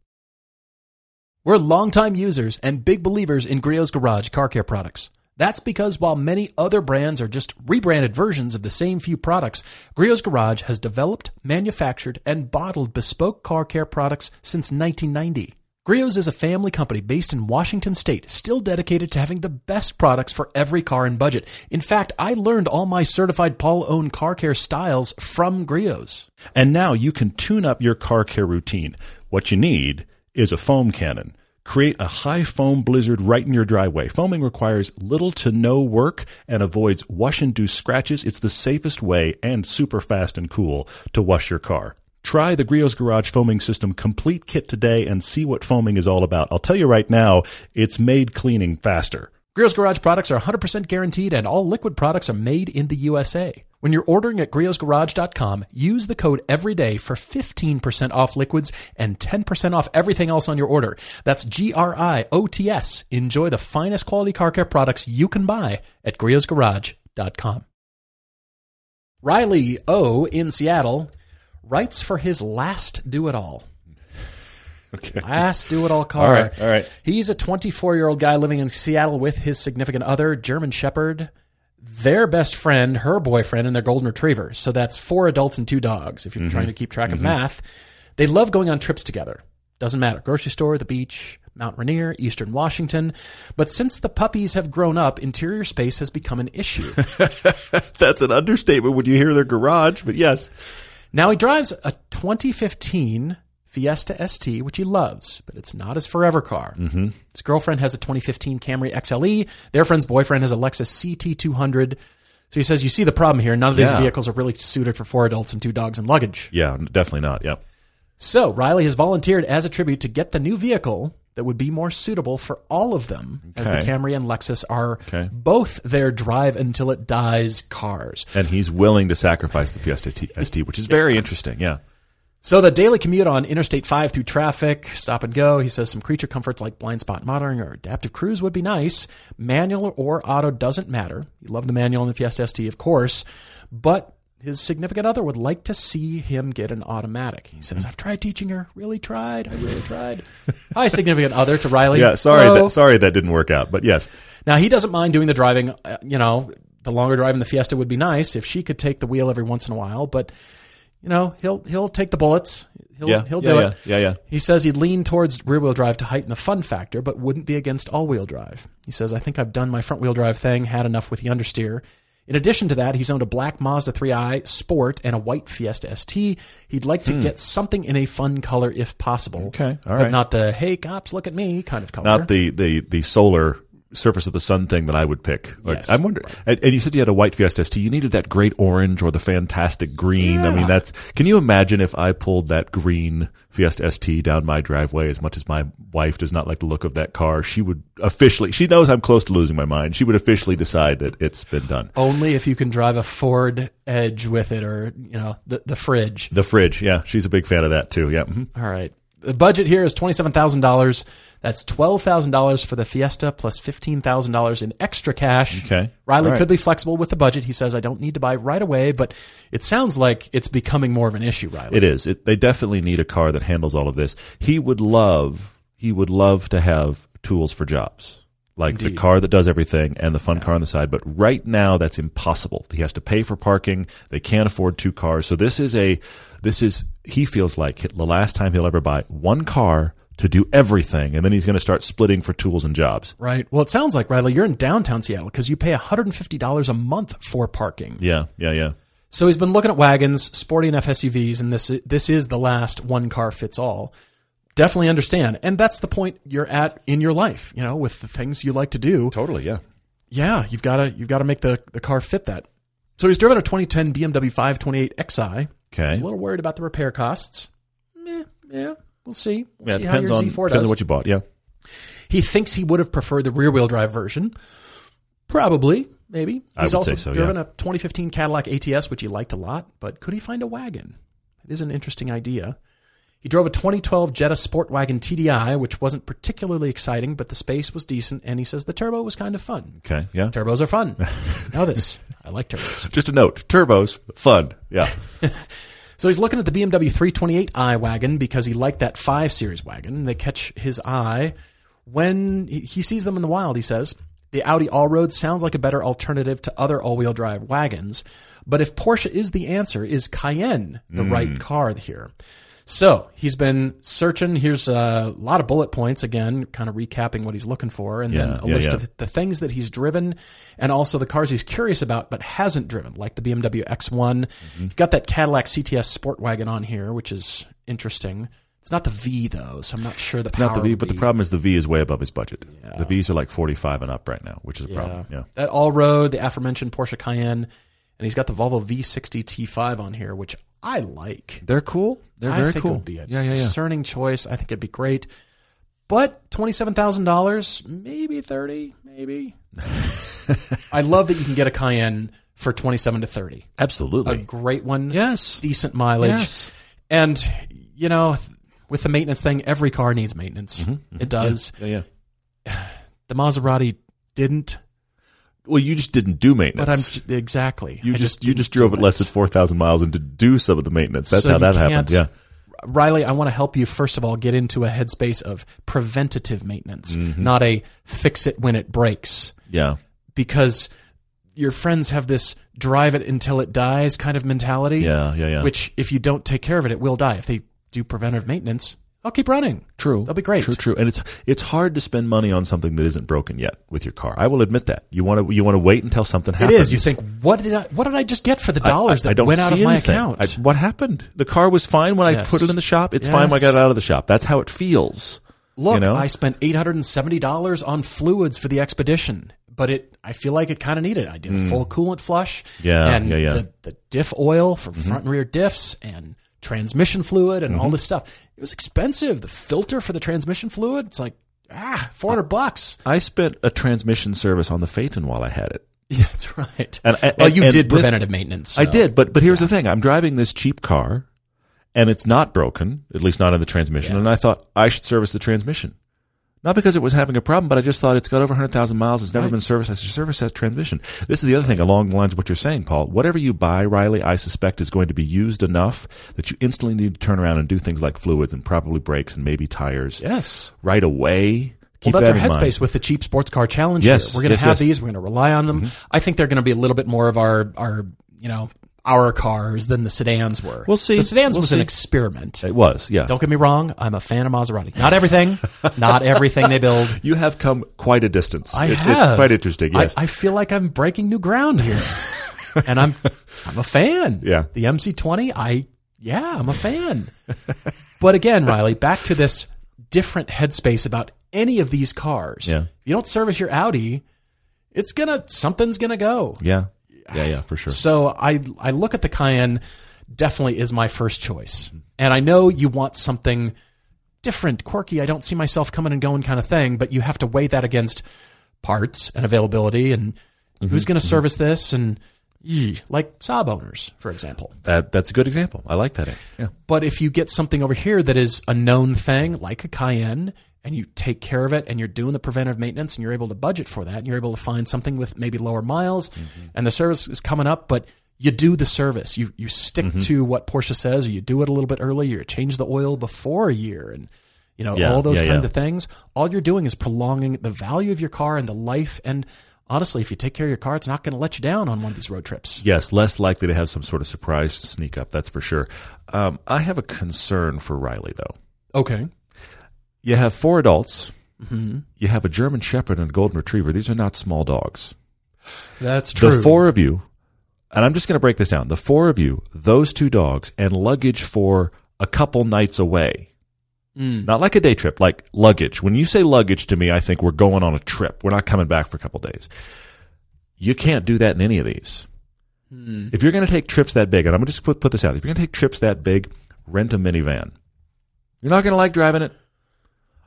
We're longtime users and big believers in Griot's Garage car care products. That's because while many other brands are just rebranded versions of the same few products, Griot's Garage has developed, manufactured, and bottled bespoke car care products since 1990. Griot's is a family company based in Washington state, still dedicated to having the best products for every car and budget. In fact, I learned all my certified Paul owned car care styles from Griot's. And now you can tune up your car care routine. What you need is a foam cannon. Create a high foam blizzard right in your driveway. Foaming requires little to no work and avoids wash induced scratches. It's the safest way and super fast and cool to wash your car. Try the Griot's Garage foaming system complete kit today and see what foaming is all about. I'll tell you right now, it's made cleaning faster. Griot's Garage products are 100% guaranteed and all liquid products are made in the USA. When you're ordering at griotsgarage.com, use the code EVERYDAY for 15% off liquids and 10% off everything else on your order. That's G R I O T S. Enjoy the finest quality car care products you can buy at griotsgarage.com. Riley O in Seattle writes for his last do it all. Okay. Last do it all car. All right, all right. He's a 24 year old guy living in Seattle with his significant other, German Shepherd, their best friend, her boyfriend, and their golden retriever. So that's four adults and two dogs, if you're Mm-hmm. trying to keep track of math. They love going on trips together. Doesn't matter. Grocery store, the beach, Mount Rainier, Eastern Washington. But since the puppies have grown up, interior space has become an issue. That's an understatement when you hear their garage, but yes. Now he drives a 2015 Fiesta ST, which he loves, but it's not his forever car. Mm-hmm. His girlfriend has a 2015 Camry XLE. Their friend's boyfriend has a Lexus CT200. So he says, you see the problem here. None of these Yeah. vehicles are really suited for four adults and two dogs and luggage. Yeah, definitely not. Yep. So Riley has volunteered as a tribute to get the new vehicle that would be more suitable for all of them, as the Camry and Lexus are Okay. both their drive until it dies cars. And he's willing to sacrifice the Fiesta ST, which is very interesting. Yeah. So the daily commute on Interstate 5 through traffic, stop and go. He says some creature comforts like blind spot monitoring or adaptive cruise would be nice. Manual or auto doesn't matter. You love the manual in the Fiesta ST, of course, but his significant other would like to see him get an automatic. He says, I've tried teaching her. Really tried. I really tried. Hi, significant other to Riley. Yeah. Sorry Hello. that sorry that didn't work out, but yes. Now he doesn't mind doing the driving. Uh, you know, the longer drive in the Fiesta would be nice if she could take the wheel every once in a while. But you know, he'll he'll take the bullets. He'll Yeah. he'll yeah, do yeah, it. Yeah, yeah. He says he'd lean towards rear wheel drive to heighten the fun factor, but wouldn't be against all wheel drive. He says, I think I've done my front wheel drive thing, had enough with the understeer. In addition to that, he's owned a black Mazda 3i Sport and a white Fiesta ST. He'd like to get something in a fun color if possible. Hmm. Okay, all But right. not the, hey, cops, look at me kind of color. Not the, the, the solar surface of the sun thing that I would pick. Like, Yes. I'm wondering, and, and you said you had a white Fiesta ST. You needed that great orange or the fantastic green. I mean, that's, can you imagine if I pulled that green Fiesta ST down my driveway as much as my wife does not like the look of that car? She would officially, she knows I'm close to losing my mind. She would officially decide that it's been done. Only if you can drive a Ford Edge with it or, you know, the, the fridge. The fridge. Yeah. She's a big fan of that too. Yeah. mhm. All right. The budget here is $27,000. That's $12,000 for the Fiesta plus $15,000 in extra cash. Okay. Riley right. could be flexible with the budget. He says, I don't need to buy right away, but it sounds like it's becoming more of an issue, Riley. It is. It, they definitely need a car that handles all of this. He would love. He would love to have tools for jobs, like the car that does everything and the fun car on the side. But right now, that's impossible. He has to pay for parking. They can't afford two cars. So this is a. This is. He feels like the last time he'll ever buy one car to do everything, and then he's going to start splitting for tools and jobs. Right. Well, it sounds like, Riley, you're in downtown Seattle because you pay $150 a month for parking. Yeah. Yeah. Yeah. So he's been looking at wagons, sporty enough SUVs, and this this is the last one car fits all. Definitely understand, and that's the point you're at in your life. You know, with the things you like to do. Totally. Yeah. Yeah, you've got to you've got to make the the car fit that. So he's driven a 2010 BMW 528 Xi. Okay. He's a little worried about the repair costs. Meh, yeah, we'll see. We'll Yeah. see depends your on Z4 depends does. on what you bought. Yeah. He thinks he would have preferred the rear wheel drive version. Probably, maybe. I He's would also say so, driven yeah. a 2015 Cadillac ATS, which he liked a lot, but could he find a wagon? It is an interesting idea. He drove a 2012 Jetta Sport Wagon TDI, which wasn't particularly exciting, but the space was decent, and he says the turbo was kind of fun. Okay. Yeah. Turbos are fun. know this. I like turbos. Just a note: turbos, fun. Yeah. So he's looking at the BMW 328i wagon because he liked that 5 Series wagon. And They catch his eye when he sees them in the wild, he says. The Audi Allroad sounds like a better alternative to other all-wheel drive wagons, but if Porsche is the answer, is Cayenne the Hmm. right car here? So he's been searching. Here's a lot of bullet points again, kind of recapping what he's looking for, and then a yeah, list yeah. of the things that he's driven and also the cars he's curious about but hasn't driven, like the BMW X1. Mm-hmm. You've got that Cadillac CTS Sport Wagon on here, which is interesting. It's not the V though, so I'm not sure the It's not the V, but the problem is the V is way above his budget. The V's are like 45 and up right now, which is a problem. Yeah. That all road, the aforementioned Porsche Cayenne, and he's got the Volvo V60 T5 on here, which I like. They're cool. They're I very cool. it would be a yeah, yeah, yeah. discerning choice. I think it'd be great. But twenty-seven thousand dollars, maybe thirty, maybe. I love that you can get a Cayenne for twenty-seven to thirty. Absolutely. A great one, yes. decent mileage, Yes. and you know, with the maintenance thing, every car needs maintenance. Mm-hmm, mm-hmm. It does. Yeah, yeah. The Maserati didn't, Well, you just didn't do but I'm maintenance. exactly. you I just, you just drove it less than 4,000 miles and to do some of the maintenance. That's So how that happened. Yeah. Riley, I want to help you first of all get into a headspace of preventative maintenance, Mm-hmm. not a fix it when it breaks. Yeah. Because your friends have this drive it until it dies kind of mentality. Yeah, yeah, yeah. Which, if you don't take care of it, it will die. If they do preventative maintenance, I'll keep running. True. That'll be great. True, true. And it's it's hard to spend money on something that isn't broken yet with your car. I will admit that. You want to you want to wait until something happens. is. You think, what did I? What did I just get for the dollars I, I that don't went out of my anything. account? I- what happened? The car was fine when I put it in the shop. It's fine when I got it out of the shop. That's how it feels. Look, you know? I spent eight hundred and seventy dollars on fluids for the expedition, but it I feel like it kind of needed. it. I did a full coolant flush, Mm. Yeah, and yeah, yeah. the the diff oil for front and rear diffs and transmission fluid and Mm-hmm. all this stuff. It was expensive. The filter for the transmission fluid, it's like ah four hundred bucks. I spent a transmission service on the Phaeton while I had it. Yeah, that's right. And- and- well, you and did with- preventative maintenance. I did, but but here's the thing: I'm driving this cheap car, and it's not broken, at least not in the transmission. And I thought I should service the transmission, not because it was having a problem, but I just thought it's got over 100,000 miles. It's never Right. been serviced. I should service that transmission. This is the other thing along the lines of what you're saying, Paul. Whatever you buy, Riley, I suspect is going to be used enough that you instantly need to turn around and do things like fluids and probably brakes and maybe tires Yes. right away. Keep well, that's that our in mind. headspace with the cheap sports car challenge. Yes, here. we're going to yes, have yes. Mm-hmm. these. We're going to rely on them. I think they're going to be a little bit more of our our you know our cars than the sedans were. We'll see. The sedans We'll was an experiment. It was, yeah. Don't get me wrong. I'm a fan of Maserati. Not everything. not everything they build. You have come quite a distance. I It- have. It's quite interesting. Yes. I, I feel like I'm breaking new ground here, and I'm I'm a fan. Yeah. The MC20. I yeah, I'm a fan. but again, Riley, back to this different headspace about any of these cars. Yeah. If you don't service your Audi, it's gonna something's gonna go. yeah. Yeah, yeah, for sure. So I I look at the Cayenne definitely is my first choice. And I know you want something different, quirky, I don't see myself coming and going kind of thing, but you have to weigh that against parts and availability and mm-hmm, who's going to mm-hmm. service this and like Saab owners, for example. That that's a good example. I like that. Yeah. But if you get something over here that is a known thing, like a Cayenne, and you take care of it and you're doing the preventive maintenance and you're able to budget for that and you're able to find something with maybe lower miles and the service is coming up, but you do the service. You you stick to what Porsche says, or you do it a little bit early, you change the oil before a year and you know, Yeah, all those yeah, kinds yeah. of things. All you're doing is prolonging the value of your car and the life and honestly, if you take care of your car, it's not going to let you down on one of these road trips. Yes, less likely to have some sort of surprise sneak up. That's for sure. Um, I have a concern for Riley though. Okay. You have four adults. Mm-hmm. You have a German Shepherd and a Golden Retriever. These are not small dogs. That's true. The four of you, and I'm just going to break this down. The four of you, those two dogs, and luggage for a couple nights away. Mm. Not like a day trip, like luggage. When you say luggage to me, I think we're going on a trip. We're not coming back for a couple days. You can't do that in any of these. Hmm. If you're going to take trips that big, and I'm going to just put, put this out, if you're going to take trips that big, rent a minivan. You're not going to like driving it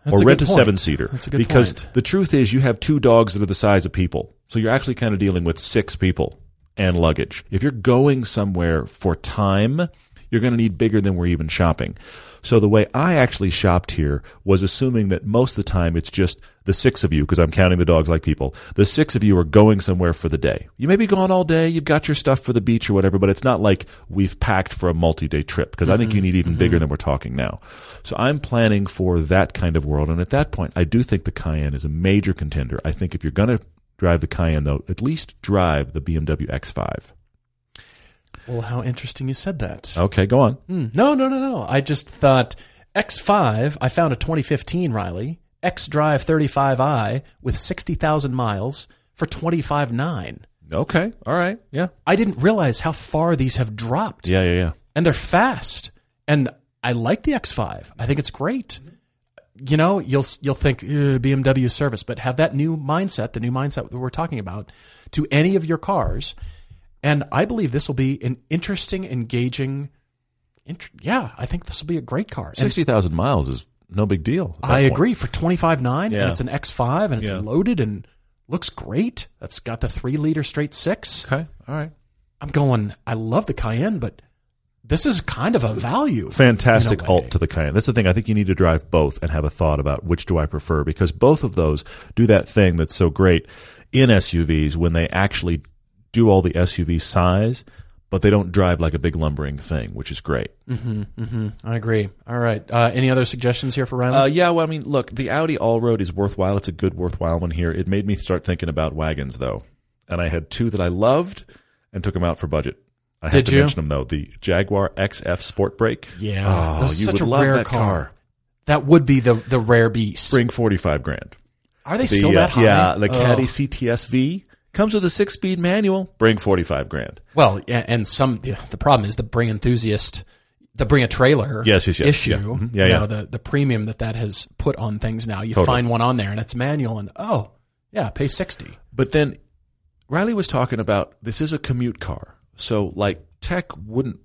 That's or a rent a point. seven seater. That's a good because point. the truth is, you have two dogs that are the size of people. So you're actually kind of dealing with six people and luggage. If you're going somewhere for time, you're going to need bigger than we're even shopping. So the way I actually shopped here was assuming that most of the time it's just the six of you, because I'm counting the dogs like people. The six of you are going somewhere for the day. You may be gone all day, you've got your stuff for the beach or whatever, but it's not like we've packed for a multi-day trip, because I think you mm-hmm. need even mm-hmm. bigger than we're talking now. So I'm planning for that kind of world, and at that point, I do think the Cayenne is a major contender. I think if you're going to drive the Cayenne, though, at least drive the BMW X5. Well, how interesting you said that. Okay, go on. Hmm. No, no, no, no. I just thought X5, I found a 2015 Riley, X Drive 35i with 60,000 miles for 25.9. Okay, all right, yeah, I didn't realize how far these have dropped. yeah, yeah, yeah. And they're fast. And I like the X5. I think it's great. You know, you'll you'll think "Uh, BMW service, but have that new mindset, the new mindset that we're talking about, to any of your cars, and I believe this will be an interesting, engaging. Int- yeah, I think this will be a great car. Sixty thousand miles is no big deal. I point. agree for twenty five nine, Yeah. and it's an X five, and it's Yeah. loaded and looks great. That's got the three liter straight six. Okay, all right. I'm going. I love the Cayenne, but this is kind of a value. Fantastic a alt to the Cayenne. That's the thing. I think you need to drive both and have a thought about which do I prefer because both of those do that thing that's so great in SUVs when they actually do all the SUV size, but they don't drive like a big lumbering thing, which is great. I agree. All right. Uh, any other suggestions here for Ryan? Uh, yeah, well, I mean, look, the Audi All Road is worthwhile. It's a good, worthwhile one here. It made me start thinking about wagons, though, and I had two that I loved and took them out for budget. I have to you? mention them though. The Jaguar XF Sport Brake. yeah, Oh, that's you such would a love rare that car. That would be the the rare beast. Bring forty five grand. Are they The, still uh, that high? Yeah, the Oh. Caddy CTSV comes with a six speed manual. Bring forty five grand. Well, yeah, and some the, the problem is the bring enthusiast, the bring a trailer Yes, yes, yes. issue. Yeah. Mhm. Yeah, you yeah. know, the the premium that that has put on things now. You Totally. find one on there and it's manual, and oh yeah, pay sixty. But then Riley was talking about this is a commute car, so like tech wouldn't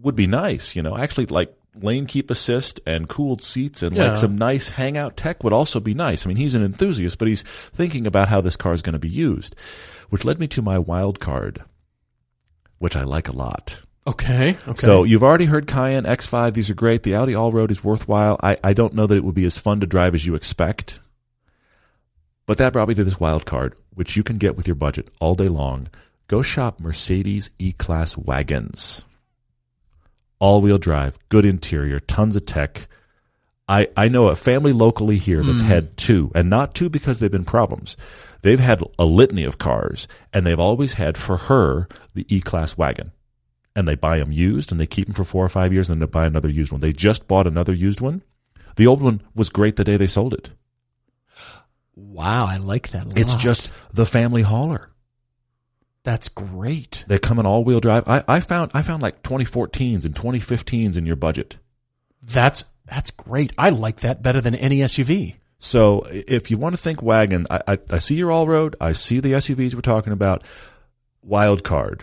would be nice, you know. Actually, like lane keep assist and cooled seats and Yeah. like some nice hangout tech would also be nice. I mean, he's an enthusiast, but he's thinking about how this car is going to be used, which led me to my wild card, which I like a lot. Okay. Okay. So you've already heard Cayenne X5. These are great. The Audi All Road is worthwhile. I, I don't know that it would be as fun to drive as you expect. But that brought me to this wild card, which you can get with your budget all day long. Go shop Mercedes E-Class wagons. All-wheel drive, good interior, tons of tech. I, I know a family locally here that's hmm. had two, and not two because they've been problems. They've had a litany of cars, and they've always had for her the E-Class wagon and they buy them used and they keep them for four or five years and then they buy another used one. They just bought another used one. The old one was great the day they sold it. wow, I like that. It's just the family hauler. That's great. They come in all wheel drive. I, I found I found like 2014s and 2015s in your budget. That's that's great. I like that better than any SUV. So if you want to think wagon, I, I, I see your all road. I see the SUVs we're talking about. Wild card,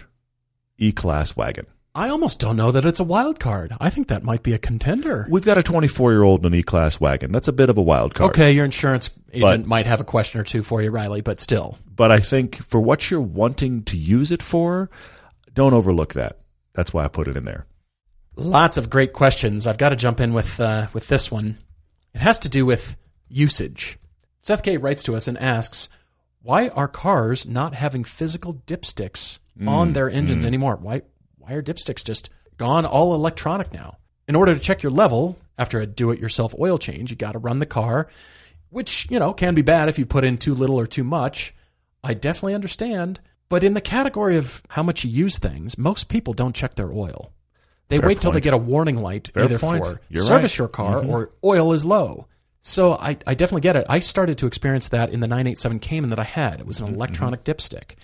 E class wagon. I almost don't know that it's a wild card. I think that might be a contender. We've got a 24 year old in an E class wagon. That's a bit of a wild card. Okay, your insurance agent But- might have a question or two for you, Riley, but still. but I think for what you're wanting to use it for, Don't overlook that. That's why I put it in there. Lots of great questions. I've got to jump in with uh, with this one. It has to do with usage. Seth K writes to us and asks, "Why are cars not having physical dipsticks on their engines anymore? Why why are dipsticks just gone all electronic now? In order to check your level after a do-it-yourself oil change, you got to run the car, which you know can be bad if you put in too little or too much. I definitely understand." But in the category of how much you use things, most people don't check their oil. They Fair wait till they get a warning light Fair either point. for You're service right. your car mm-hmm. or oil is low. So I, I definitely get it. I started to experience that in the 987 Cayman that I had. It was an mm-hmm. electronic dipstick.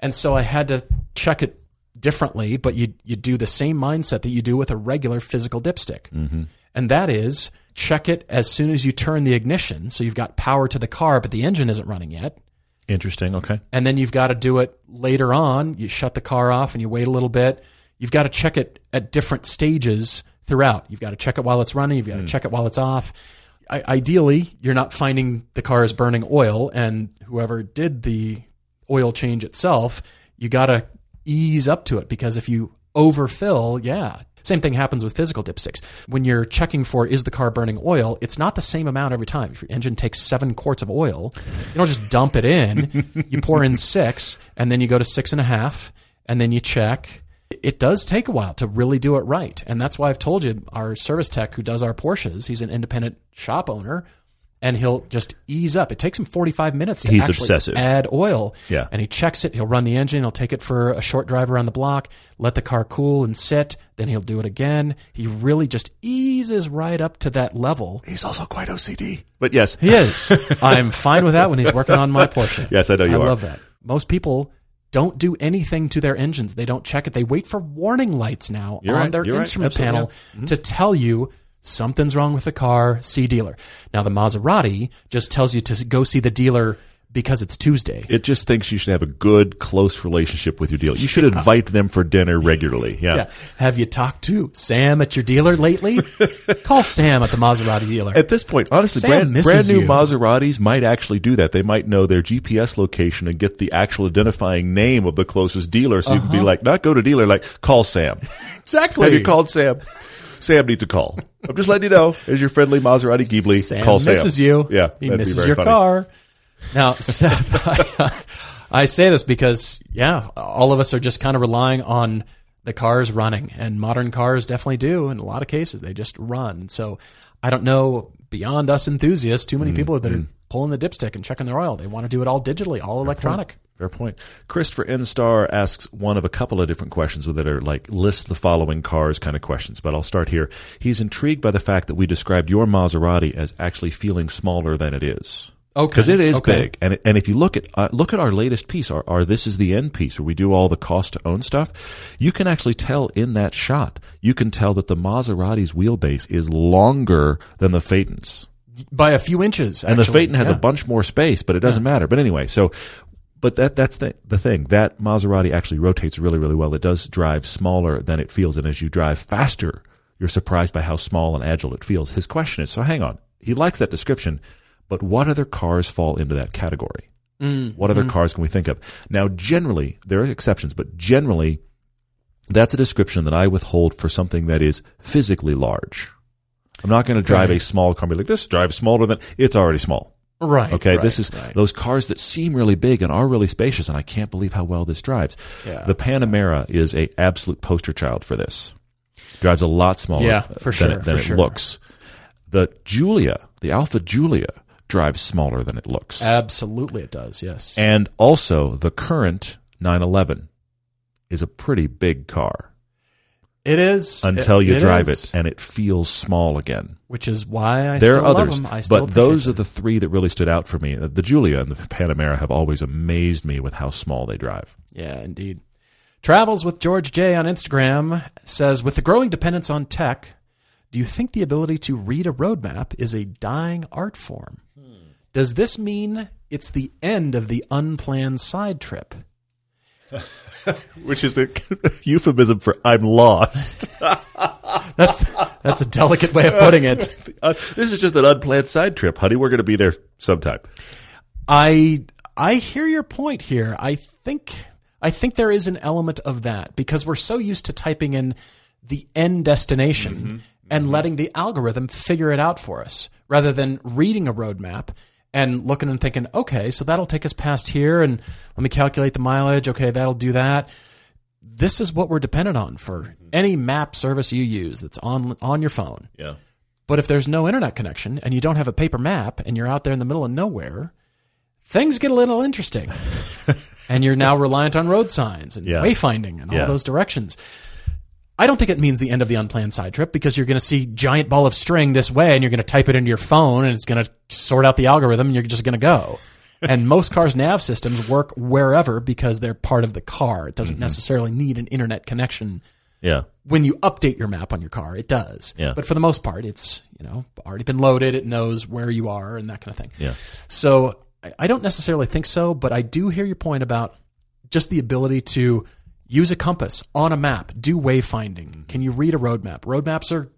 And so I had to check it differently, but you, you do the same mindset that you do with a regular physical dipstick. Mm-hmm. And that is check it as soon as you turn the ignition. So you've got power to the car, but the engine isn't running yet Interesting. Okay. and then you've got to do it later on. You shut the car off and you wait a little bit. You've got to check it at different stages throughout. You've got to check it while it's running. You've got to hmm. check it while it's off. I, ideally, you're not finding the car is burning oil, and whoever did the oil change itself, you got to ease up to it because if you overfill, yeah. Same thing happens with physical dipsticks. When you're checking for is the car burning oil, it's not the same amount every time. If your engine takes seven quarts of oil, you don't just dump it in. you pour in six, and then you go to six and a half, and then you check. It does take a while to really do it right. And that's why I've told you our service tech who does our Porsches, he's an independent shop owner, and he'll just ease up. It takes him 45 minutes to He's actually obsessive. add oil. Yeah. And he checks it. He'll run the engine. He'll take it for a short drive around the block, let the car cool and sit. Then he'll do it again. He really just eases right up to that level. He's also quite OCD. But yes, He is. I'm fine with that when he's working on my Porsche. Yes, I know you I are. love that. Most people don't do anything to their engines. They don't check it. They wait for warning lights now You're on right. their You're instrument Absolutely, panel yeah. Mm-hmm. to tell you something's wrong with the car. See dealer. Now the Maserati just tells you to go see the dealer because it's Tuesday. it just thinks you should have a good, close relationship with your dealer. You should invite them for dinner regularly. Yeah. Yeah. Have you talked to Sam at your dealer lately? Call Sam at the Maserati dealer. At this point, honestly, Sam brand, brand new you. Maseratis might actually do that. They might know their GPS location and get the actual identifying name of the closest dealer. So you can be uh-huh. like, not go to dealer, like call Sam. exactly. Have you called Sam? Sam needs a call. I'm just letting you know. As your friendly Maserati Ghibli, Sam call Sam. misses you. Yeah, he misses your funny. car. Now, I, I say this because yeah, all of us are just kind of relying on the cars running, and modern cars definitely do. In a lot of cases, they just run. So I don't know beyond us enthusiasts, too many Mm, people that are pulling the dipstick and checking their oil. They want to do it all digitally, all electronic. Fair point. Christopher N. Star asks one of a couple of different questions that are like list the following cars kind of questions, but I'll start here. He's intrigued by the fact that we described your Maserati as actually feeling smaller than it is. Okay. Because it is Okay. big, and it, and if you look at uh, look at our latest piece, our, our this is the end piece where we do all the cost to own stuff, you can actually tell in that shot, you can tell that the Maserati's wheelbase is longer than the Phaeton's. By a few inches. And the. Phaeton has Yeah. a bunch more space, but it doesn't matter. But anyway, so but that that's the the thing. That Maserati actually rotates really really well. It does drive smaller than it feels, and as you drive faster, you're surprised by how small and agile it feels. His question is, so hang on. He likes that description, but what other cars fall into that category? Mm. What other mm-hmm. cars can we think of? Now, generally, there are exceptions, but generally, that's a description that I withhold for something that is physically large. I'm not going to drive Right. a small car and be like, this drives smaller than, it's already small. Right. Okay, right, this is right. those cars that seem really big and are really spacious, and I can't believe how well this drives. Yeah. The Panamera is a absolute poster child for this. Drives a lot smaller Yeah, for than, sure, it, than for it sure. looks. The Giulia, the Alfa Giulia, drives smaller than it looks. Absolutely, it does. Yes. and also, the current 911 is a pretty big car it is until you it drive is, it, and it feels small again. which is why I there still are others, love them. But those appreciate are the three that really stood out for me. Uh, The Giulia and the Panamera have always amazed me with how small they drive. Yeah, indeed. Travels with George J on Instagram says, with the growing dependence on tech, do you think the ability to read a roadmap is a dying art form? Does this mean it's the end of the unplanned side trip? Which is a euphemism for I'm lost. That's that's a delicate way of putting it. Uh, this is just an unplanned side trip, honey. We're going to be there sometime. I I hear your point here. I think I think there is an element of that because we're so used to typing in the end destination Mm-hmm. and letting the algorithm figure it out for us rather than reading a roadmap and looking and thinking, okay, so that'll take us past here and let me calculate the mileage. Okay, that'll do that. This is what we're dependent on for Mm-hmm. any map service you use that's on on your phone. Yeah. But if there's no internet connection and you don't have a paper map and you're out there in the middle of nowhere, things get a little interesting. and you're now reliant on road signs and Yeah. wayfinding and all Yeah. those directions. I don't think it means the end of the unplanned side trip because you're going to see giant ball of string this way and you're going to type it into your phone and it's going to sort out the algorithm and you're just going to go. and most cars' nav systems work wherever because they're part of the car. It Mm-hmm. doesn't necessarily need an internet connection Yeah. when you update your map on your car, it does. Yeah. But for the most part, it's you know already been loaded. It knows where you are and that kind of thing. Yeah. So I don't necessarily think so, but I do hear your point about just the ability to use a compass on a map, do wayfinding. Mm-hmm. Can you read a roadmap? Roadmaps are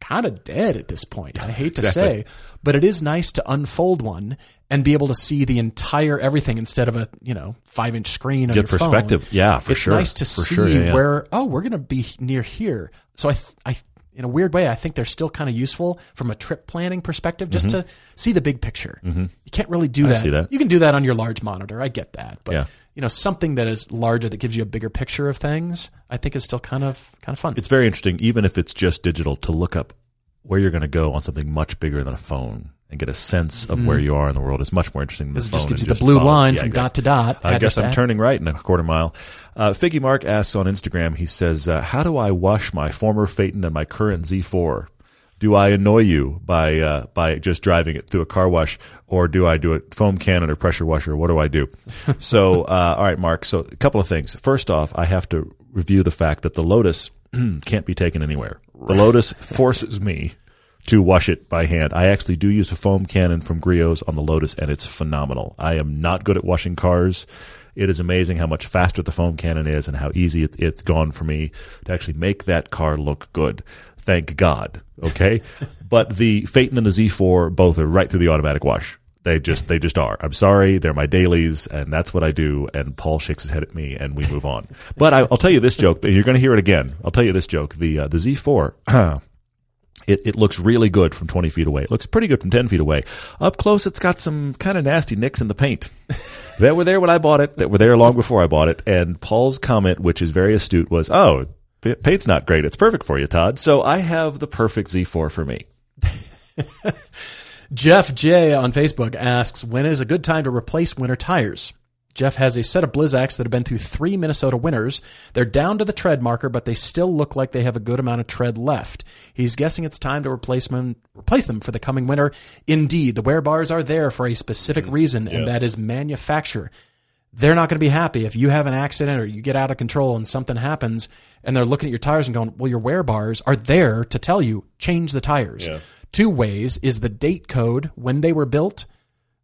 kind of dead at this point. I hate to Exactly. say, but it is nice to unfold one and be able to see the entire everything instead of a you know five inch screen on Get your phone. perspective. Yeah, for it's sure. nice to For see sure, yeah, yeah. where oh we're going to be near here. So I th- I in a weird way I think they're still kind of useful from a trip planning perspective just to see the big picture. You can't really do that. Mm-hmm. that. You can do that on your large monitor. I get that, but Yeah. you know something that is larger that gives you a bigger picture of things. I think is still kind of kind of fun. It's very interesting, even if it's just digital, to look up where you're going to go on something much bigger than a phone and get a sense of where you are in the world is much more interesting than the This phone. Just gives you the blue follow- line Yeah, from exactly. dot to dot. I guess I'm turning right in a quarter mile. Uh, Figgy Mark asks on Instagram, he says, uh, How do I wash my former Phaeton and my current Z4? Do I annoy you by uh, by just driving it through a car wash, or do I do it foam cannon or pressure washer? What do I do? so, uh, all right, Mark. So, a couple of things. First off, I have to review the fact that the Lotus can't be taken anywhere. The Lotus forces me to wash it by hand. I actually do use a foam cannon from Griot's on the Lotus, and it's phenomenal. I am not good at washing cars. It is amazing how much faster the foam cannon is and how easy it, it's gone for me to actually make that car look good. Thank God. Okay. but the Phaeton and the Z4 both are right through the automatic wash. They just they just are. I'm sorry, they're my dailies, and that's what I do. And Paul shakes his head at me, and we move on. But I, I'll tell you this joke. You're going to hear it again. I'll tell you this joke. The uh, the Z4 it, it looks really good from 20 feet away. It looks pretty good from 10 feet away. Up close, it's got some kind of nasty nicks in the paint. that were there when I bought it, that were there long before I bought it. And Paul's comment, which is very astute, was, oh, paint's not great. It's perfect for you, Todd. So I have the perfect Z4 for me. Jeff J on Facebook asks, when is a good time to replace winter tires? Jeff has a set of Blizzaks that have been through three Minnesota winters. They're down to the tread marker, but they still look like they have a good amount of tread left. He's guessing it's time to replace them, replace them for the coming winter. Indeed, the wear bars are there for a specific mm-hmm. reason, and that is manufacture. They're not going to be happy if you have an accident or you get out of control and something happens, and they're looking at your tires and going, "Well, your wear bars are there to tell you change the tires." Two ways is the date code when they were built.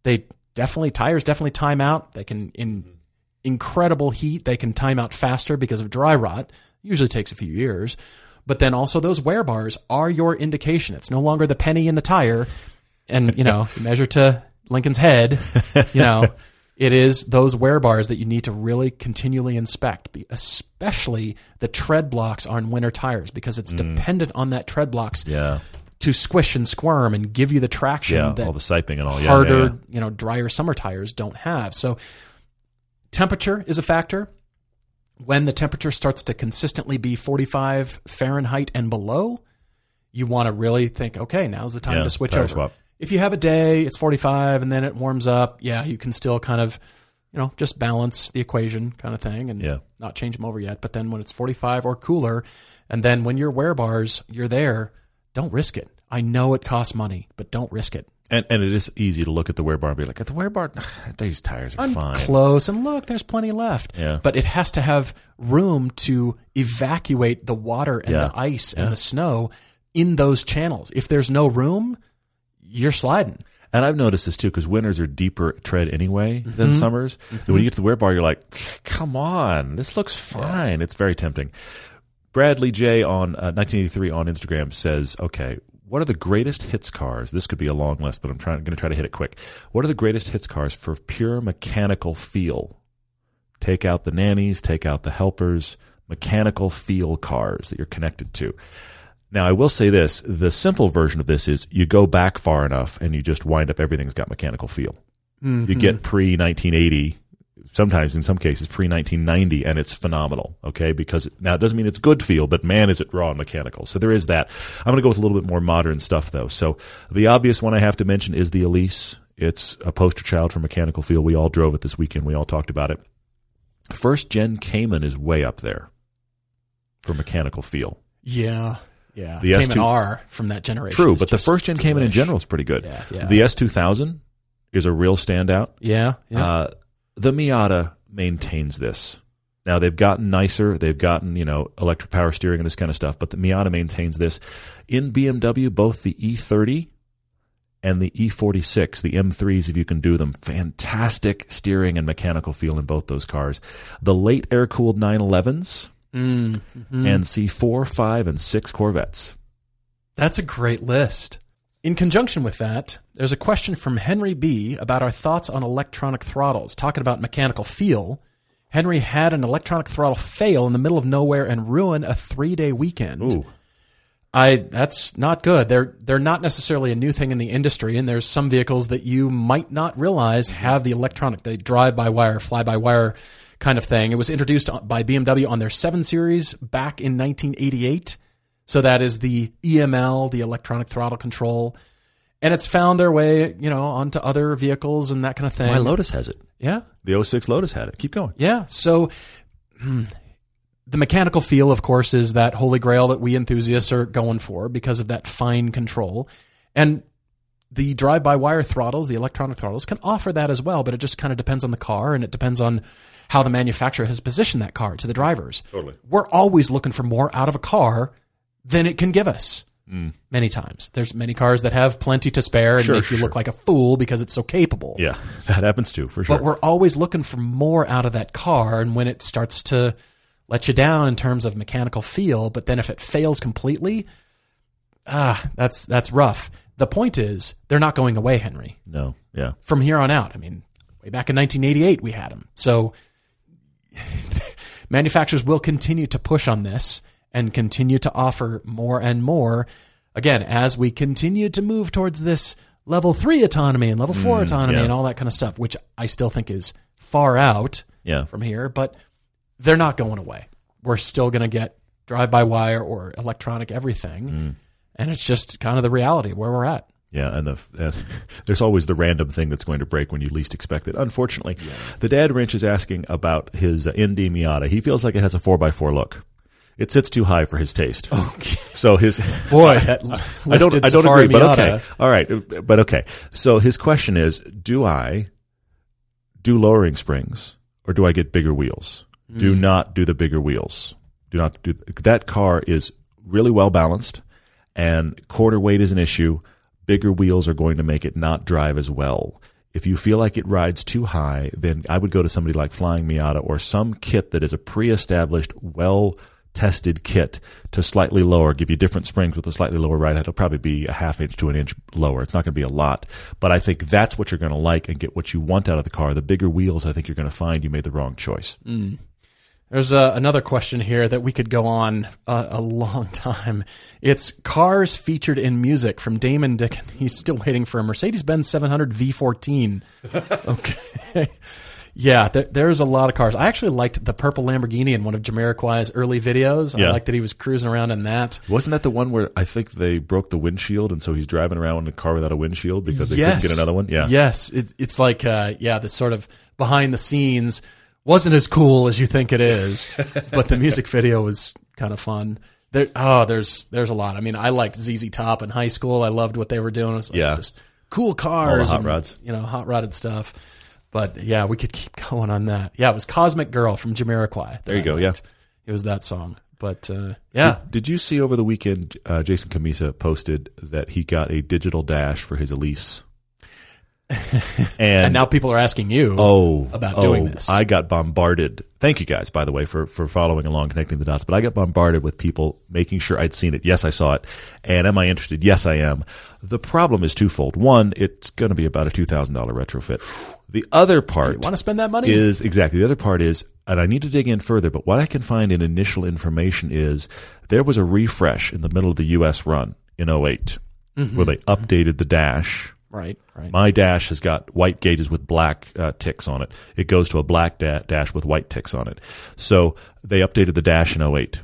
They definitely tires definitely time out. They can in incredible heat they can time out faster because of dry rot. Usually takes a few years. But then also those wear bars are your indication. It's no longer the penny in the tire and you know, measure to Lincoln's head, you know, it is those wear bars that you need to really continually inspect, especially the tread blocks on winter tires because it's mm. dependent on that tread blocks Yeah. To squish and squirm and give you the traction Yeah. that all the siping and all. Yeah, harder, yeah, yeah. you know, drier summer tires don't have. So temperature is a factor. When the temperature starts to consistently be 45 Fahrenheit and below, you want to really think, okay, now's the time to switch over. swap. If you have a day, it's 45 and then it warms up, yeah, you can still kind of, you know, just balance the equation kind of thing and Yeah. not change them over yet. But then when it's 45 or cooler, and then when your wear bars, you're there, don't risk it. I know it costs money, but don't risk it. And and it is easy to look at the wear bar and be like, at the wear bar, these tires are I'm fine. close and look, there's plenty left. Yeah. But it has to have room to evacuate the water and Yeah. the ice and the snow in those channels. If there's no room, you're sliding. And I've noticed this too because winters are deeper tread anyway Mm-hmm. than summers. When you get to the wear bar, you're like, "Come on, this looks fine." It's very tempting. Bradley J on uh, 1983 on Instagram says, "Okay, what are the greatest hits cars? This could be a long list, but I'm trying going to try to hit it quick. What are the greatest hits cars for pure mechanical feel? Take out the nannies, take out the helpers, mechanical feel cars that you're connected to. Now, I will say this the simple version of this is you go back far enough and you just wind up everything's got mechanical feel. You mm-hmm. get pre 1980, sometimes in some cases pre 1990, and it's phenomenal. Okay, because now it doesn't mean it's good feel, but man, is it raw and mechanical. So there is that. I'm going to go with a little bit more modern stuff though. So the obvious one I have to mention is the Elise. It's a poster child for mechanical feel. We all drove it this weekend. We all talked about it. First gen Cayman is way up there for mechanical feel. Yeah. Yeah. The Cayman S2 R from that generation. True, but the first gen Cayman in general is pretty good. Yeah, yeah. The S2000 is a real standout. Yeah. Yeah. Uh, the Miata maintains this. Now they've gotten nicer. They've gotten you know electric power steering and this kind of stuff. But the Miata maintains this. In BMW, both the E30 and the E46, the M3s, if you can do them, fantastic steering and mechanical feel in both those cars. The late air cooled 911s Mm, mhm. and C4, 5, and 6 Corvettes. That's a great list. In conjunction with that, there's a question from Henry B about our thoughts on electronic throttles. Talking about mechanical feel, Henry had an electronic throttle fail in the middle of nowhere and ruin a three day weekend. Ooh, I that's not good. They're they're not necessarily a new thing in the industry, and there's some vehicles that you might not realize have the electronic, the drive by wire, fly by wire kind of thing. It was introduced by BMW on their 7 Series back in 1988. So that is the EML, the electronic throttle control, and it's found their way, you know, onto other vehicles and that kind of thing. my Lotus has it. yeah, The 06 Lotus had it. Keep going. yeah. So hmm, the mechanical feel, of course, is that holy grail that we enthusiasts are going for because of that fine control. And the drive by wire throttles, the electronic throttles, can offer that as well, but it just kind of depends on the car and it depends on how the manufacturer has positioned that car to the drivers. Totally. We're always looking for more out of a car than it can give us. Mm. Many times. There's many cars that have plenty to spare and Sure, make you sure. look like a fool because it's so capable. Yeah, that happens too, for sure. But we're always looking for more out of that car. And when it starts to let you down in terms of mechanical feel, but then if it fails completely, ah, that's that's rough. The point is, they're not going away, Henry. no, yeah. From here on out, I mean, way back in 1988, we had them. So manufacturers will continue to push on this and continue to offer more and more. Again, as we continue to move towards this level three autonomy and level four autonomy yeah. and all that kind of stuff, which I still think is far out Yeah. from here, but they're not going away. We're still going to get drive by wire or electronic everything. And it's just kind of the reality of where we're at. Yeah, and the uh, there's always the random thing that's going to break when you least expect it. Unfortunately, the dad wrench is asking about his uh, ND Miata. He feels like it has a four x four look. It sits too high for his taste. Okay. So his Boy, that I don't I don't agree, but Miata. okay, all right, but okay. So his question is: Do I do lowering springs or do I get bigger wheels? Do hmm. not do the bigger wheels. Do not do that. Car is really well balanced, and quarter weight is an issue. Bigger wheels are going to make it not drive as well. If you feel like it rides too high, then I would go to somebody like Flying Miata or some kit that is a pre-established, well tested kit to slightly lower, give you different springs with a slightly lower ride height. It'll probably be a half inch to an inch lower. It's not going to be a lot, but I think that's what you're going to like and get what you want out of the car. The bigger wheels, I think you're going to find you made the wrong choice. There's uh, another question here that we could go on uh, a long time. It's cars featured in music from Damon Dick. He's still waiting for a Mercedes Benz 700 V14. Okay. Yeah, there, there's a lot of cars. I actually liked the purple Lamborghini in one of Jamiroquai's early videos. Yeah. I liked that he was cruising around in that. Wasn't that the one where I think they broke the windshield and so he's driving around in a car without a windshield because they couldn't get another one? Yeah. Yes. It, it's like, uh, yeah, the sort of behind the scenes wasn't as cool as you think it is, but the music video was kind of fun. There, oh, there's there's a lot. I mean, I liked ZZ Top in high school. I loved what they were doing. It was like Yeah. just cool cars, hot and, rods. you know, hot rodded stuff. But yeah, we could keep going on that. Yeah, it was Cosmic Girl from Jamiroquai. There you I go, yeah. it was that song. But uh, yeah, Did you see over the weekend uh, Jason Cammisa posted that he got a digital dash for his Elise? and, And now people are asking you Oh, about oh, doing this. I got bombarded. Thank you guys, by the way, for for following along, connecting the dots. But I got bombarded with people making sure I'd seen it. Yes, I saw it. And am I interested? Yes, I am. The problem is twofold. One, it's going to be about a two thousand dollar retrofit. The other part you want to spend that money? is exactly the other part is, and I need to dig in further. But what I can find in initial information is there was a refresh in the middle of the U.S. run in 8 Mm-hmm. where they updated the dash. right, right. My dash has got white gauges with black uh, ticks on it. It goes to a black da- dash with white ticks on it. So they updated the dash in 08.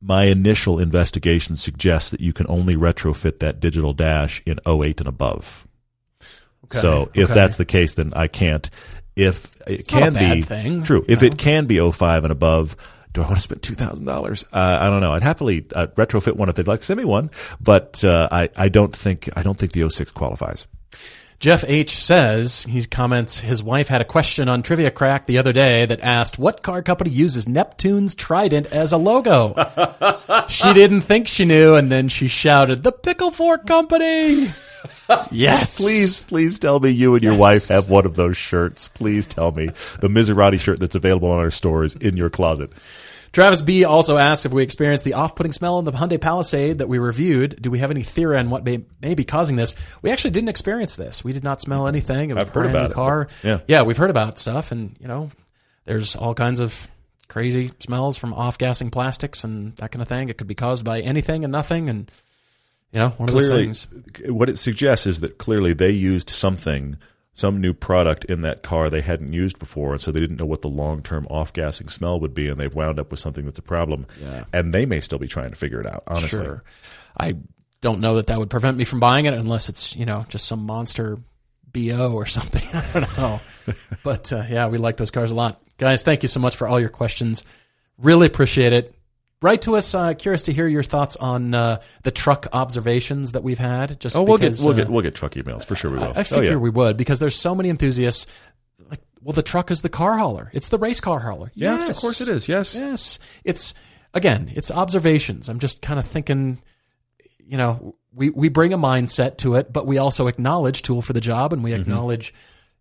My initial investigation suggests that you can only retrofit that digital dash in 08 and above. So if okay. that's the case, then I can't. If it a can be thing, true, if know? it can be 05 and above, do I want to spend two thousand uh, dollars? I don't know. I'd happily uh, retrofit one if they'd like to send me one, but uh, I I don't think I don't think the 06 qualifies. Jeff H says he comments his wife had a question on Trivia Crack the other day that asked what car company uses Neptune's trident as a logo. she didn't think she knew, and then she shouted, "The Pickle Fork Company!" yes, Please, please tell me you and your wife have one of those shirts. Please tell me the Miserati shirt that's available in our stores in your closet. Travis B also asked if we experienced the off-putting smell in the Hyundai Palisade that we reviewed. Do we have any theory on what may, may be causing this? We actually didn't experience this. We did not smell anything. It was I've heard about it, car. but- yeah. yeah, we've heard about stuff, and you know, there's all kinds of crazy smells from off-gassing plastics and that kind of thing. It could be caused by anything and nothing, and you know, one of Clearly, those things. what it suggests is that clearly they used something, some new product in that car they hadn't used before, and so they didn't know what the long term off gassing smell would be, and they've wound up with something that's a problem. Yeah. And they may still be trying to figure it out. Honestly, Sure. I don't know that that would prevent me from buying it unless it's, you know, just some monster BO or something. I don't know. but uh, yeah, we like those cars a lot. Guys, thank you so much for all your questions. Really appreciate it. Write to us. Uh, curious to hear your thoughts on uh, the truck observations that we've had. Just Oh, we'll because, get we'll uh, get we'll get truck emails for sure. We will. I, I figure oh, yeah. we would because there's so many enthusiasts. Like, well, the truck is the car hauler. It's the race car hauler. Yes, Yes, of course it is. Yes. Yes, it's again, it's observations. I'm just kind of thinking, you know, we we bring a mindset to it, but we also acknowledge tool for the job, and we Mm-hmm. acknowledge,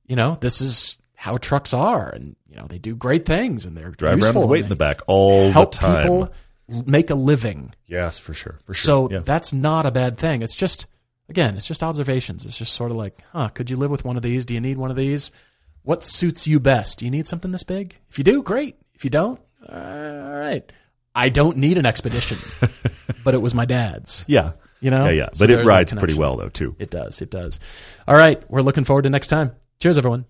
you know, this is how trucks are, and you know, they do great things, and they're Drive around with weight in the back all help the time. people make a living. Yes, for sure. For sure. So yeah. that's not a bad thing. It's just again, it's just observations. It's just sort of like, huh, could you live with one of these? Do you need one of these? What suits you best? Do you need something this big? If you do, great. If you don't, uh, all right. I don't need an expedition, but it was my dad's. yeah. You know, Yeah, yeah. So But it rides pretty well though too. It does. It does. All right. We're looking forward to next time. Cheers, everyone.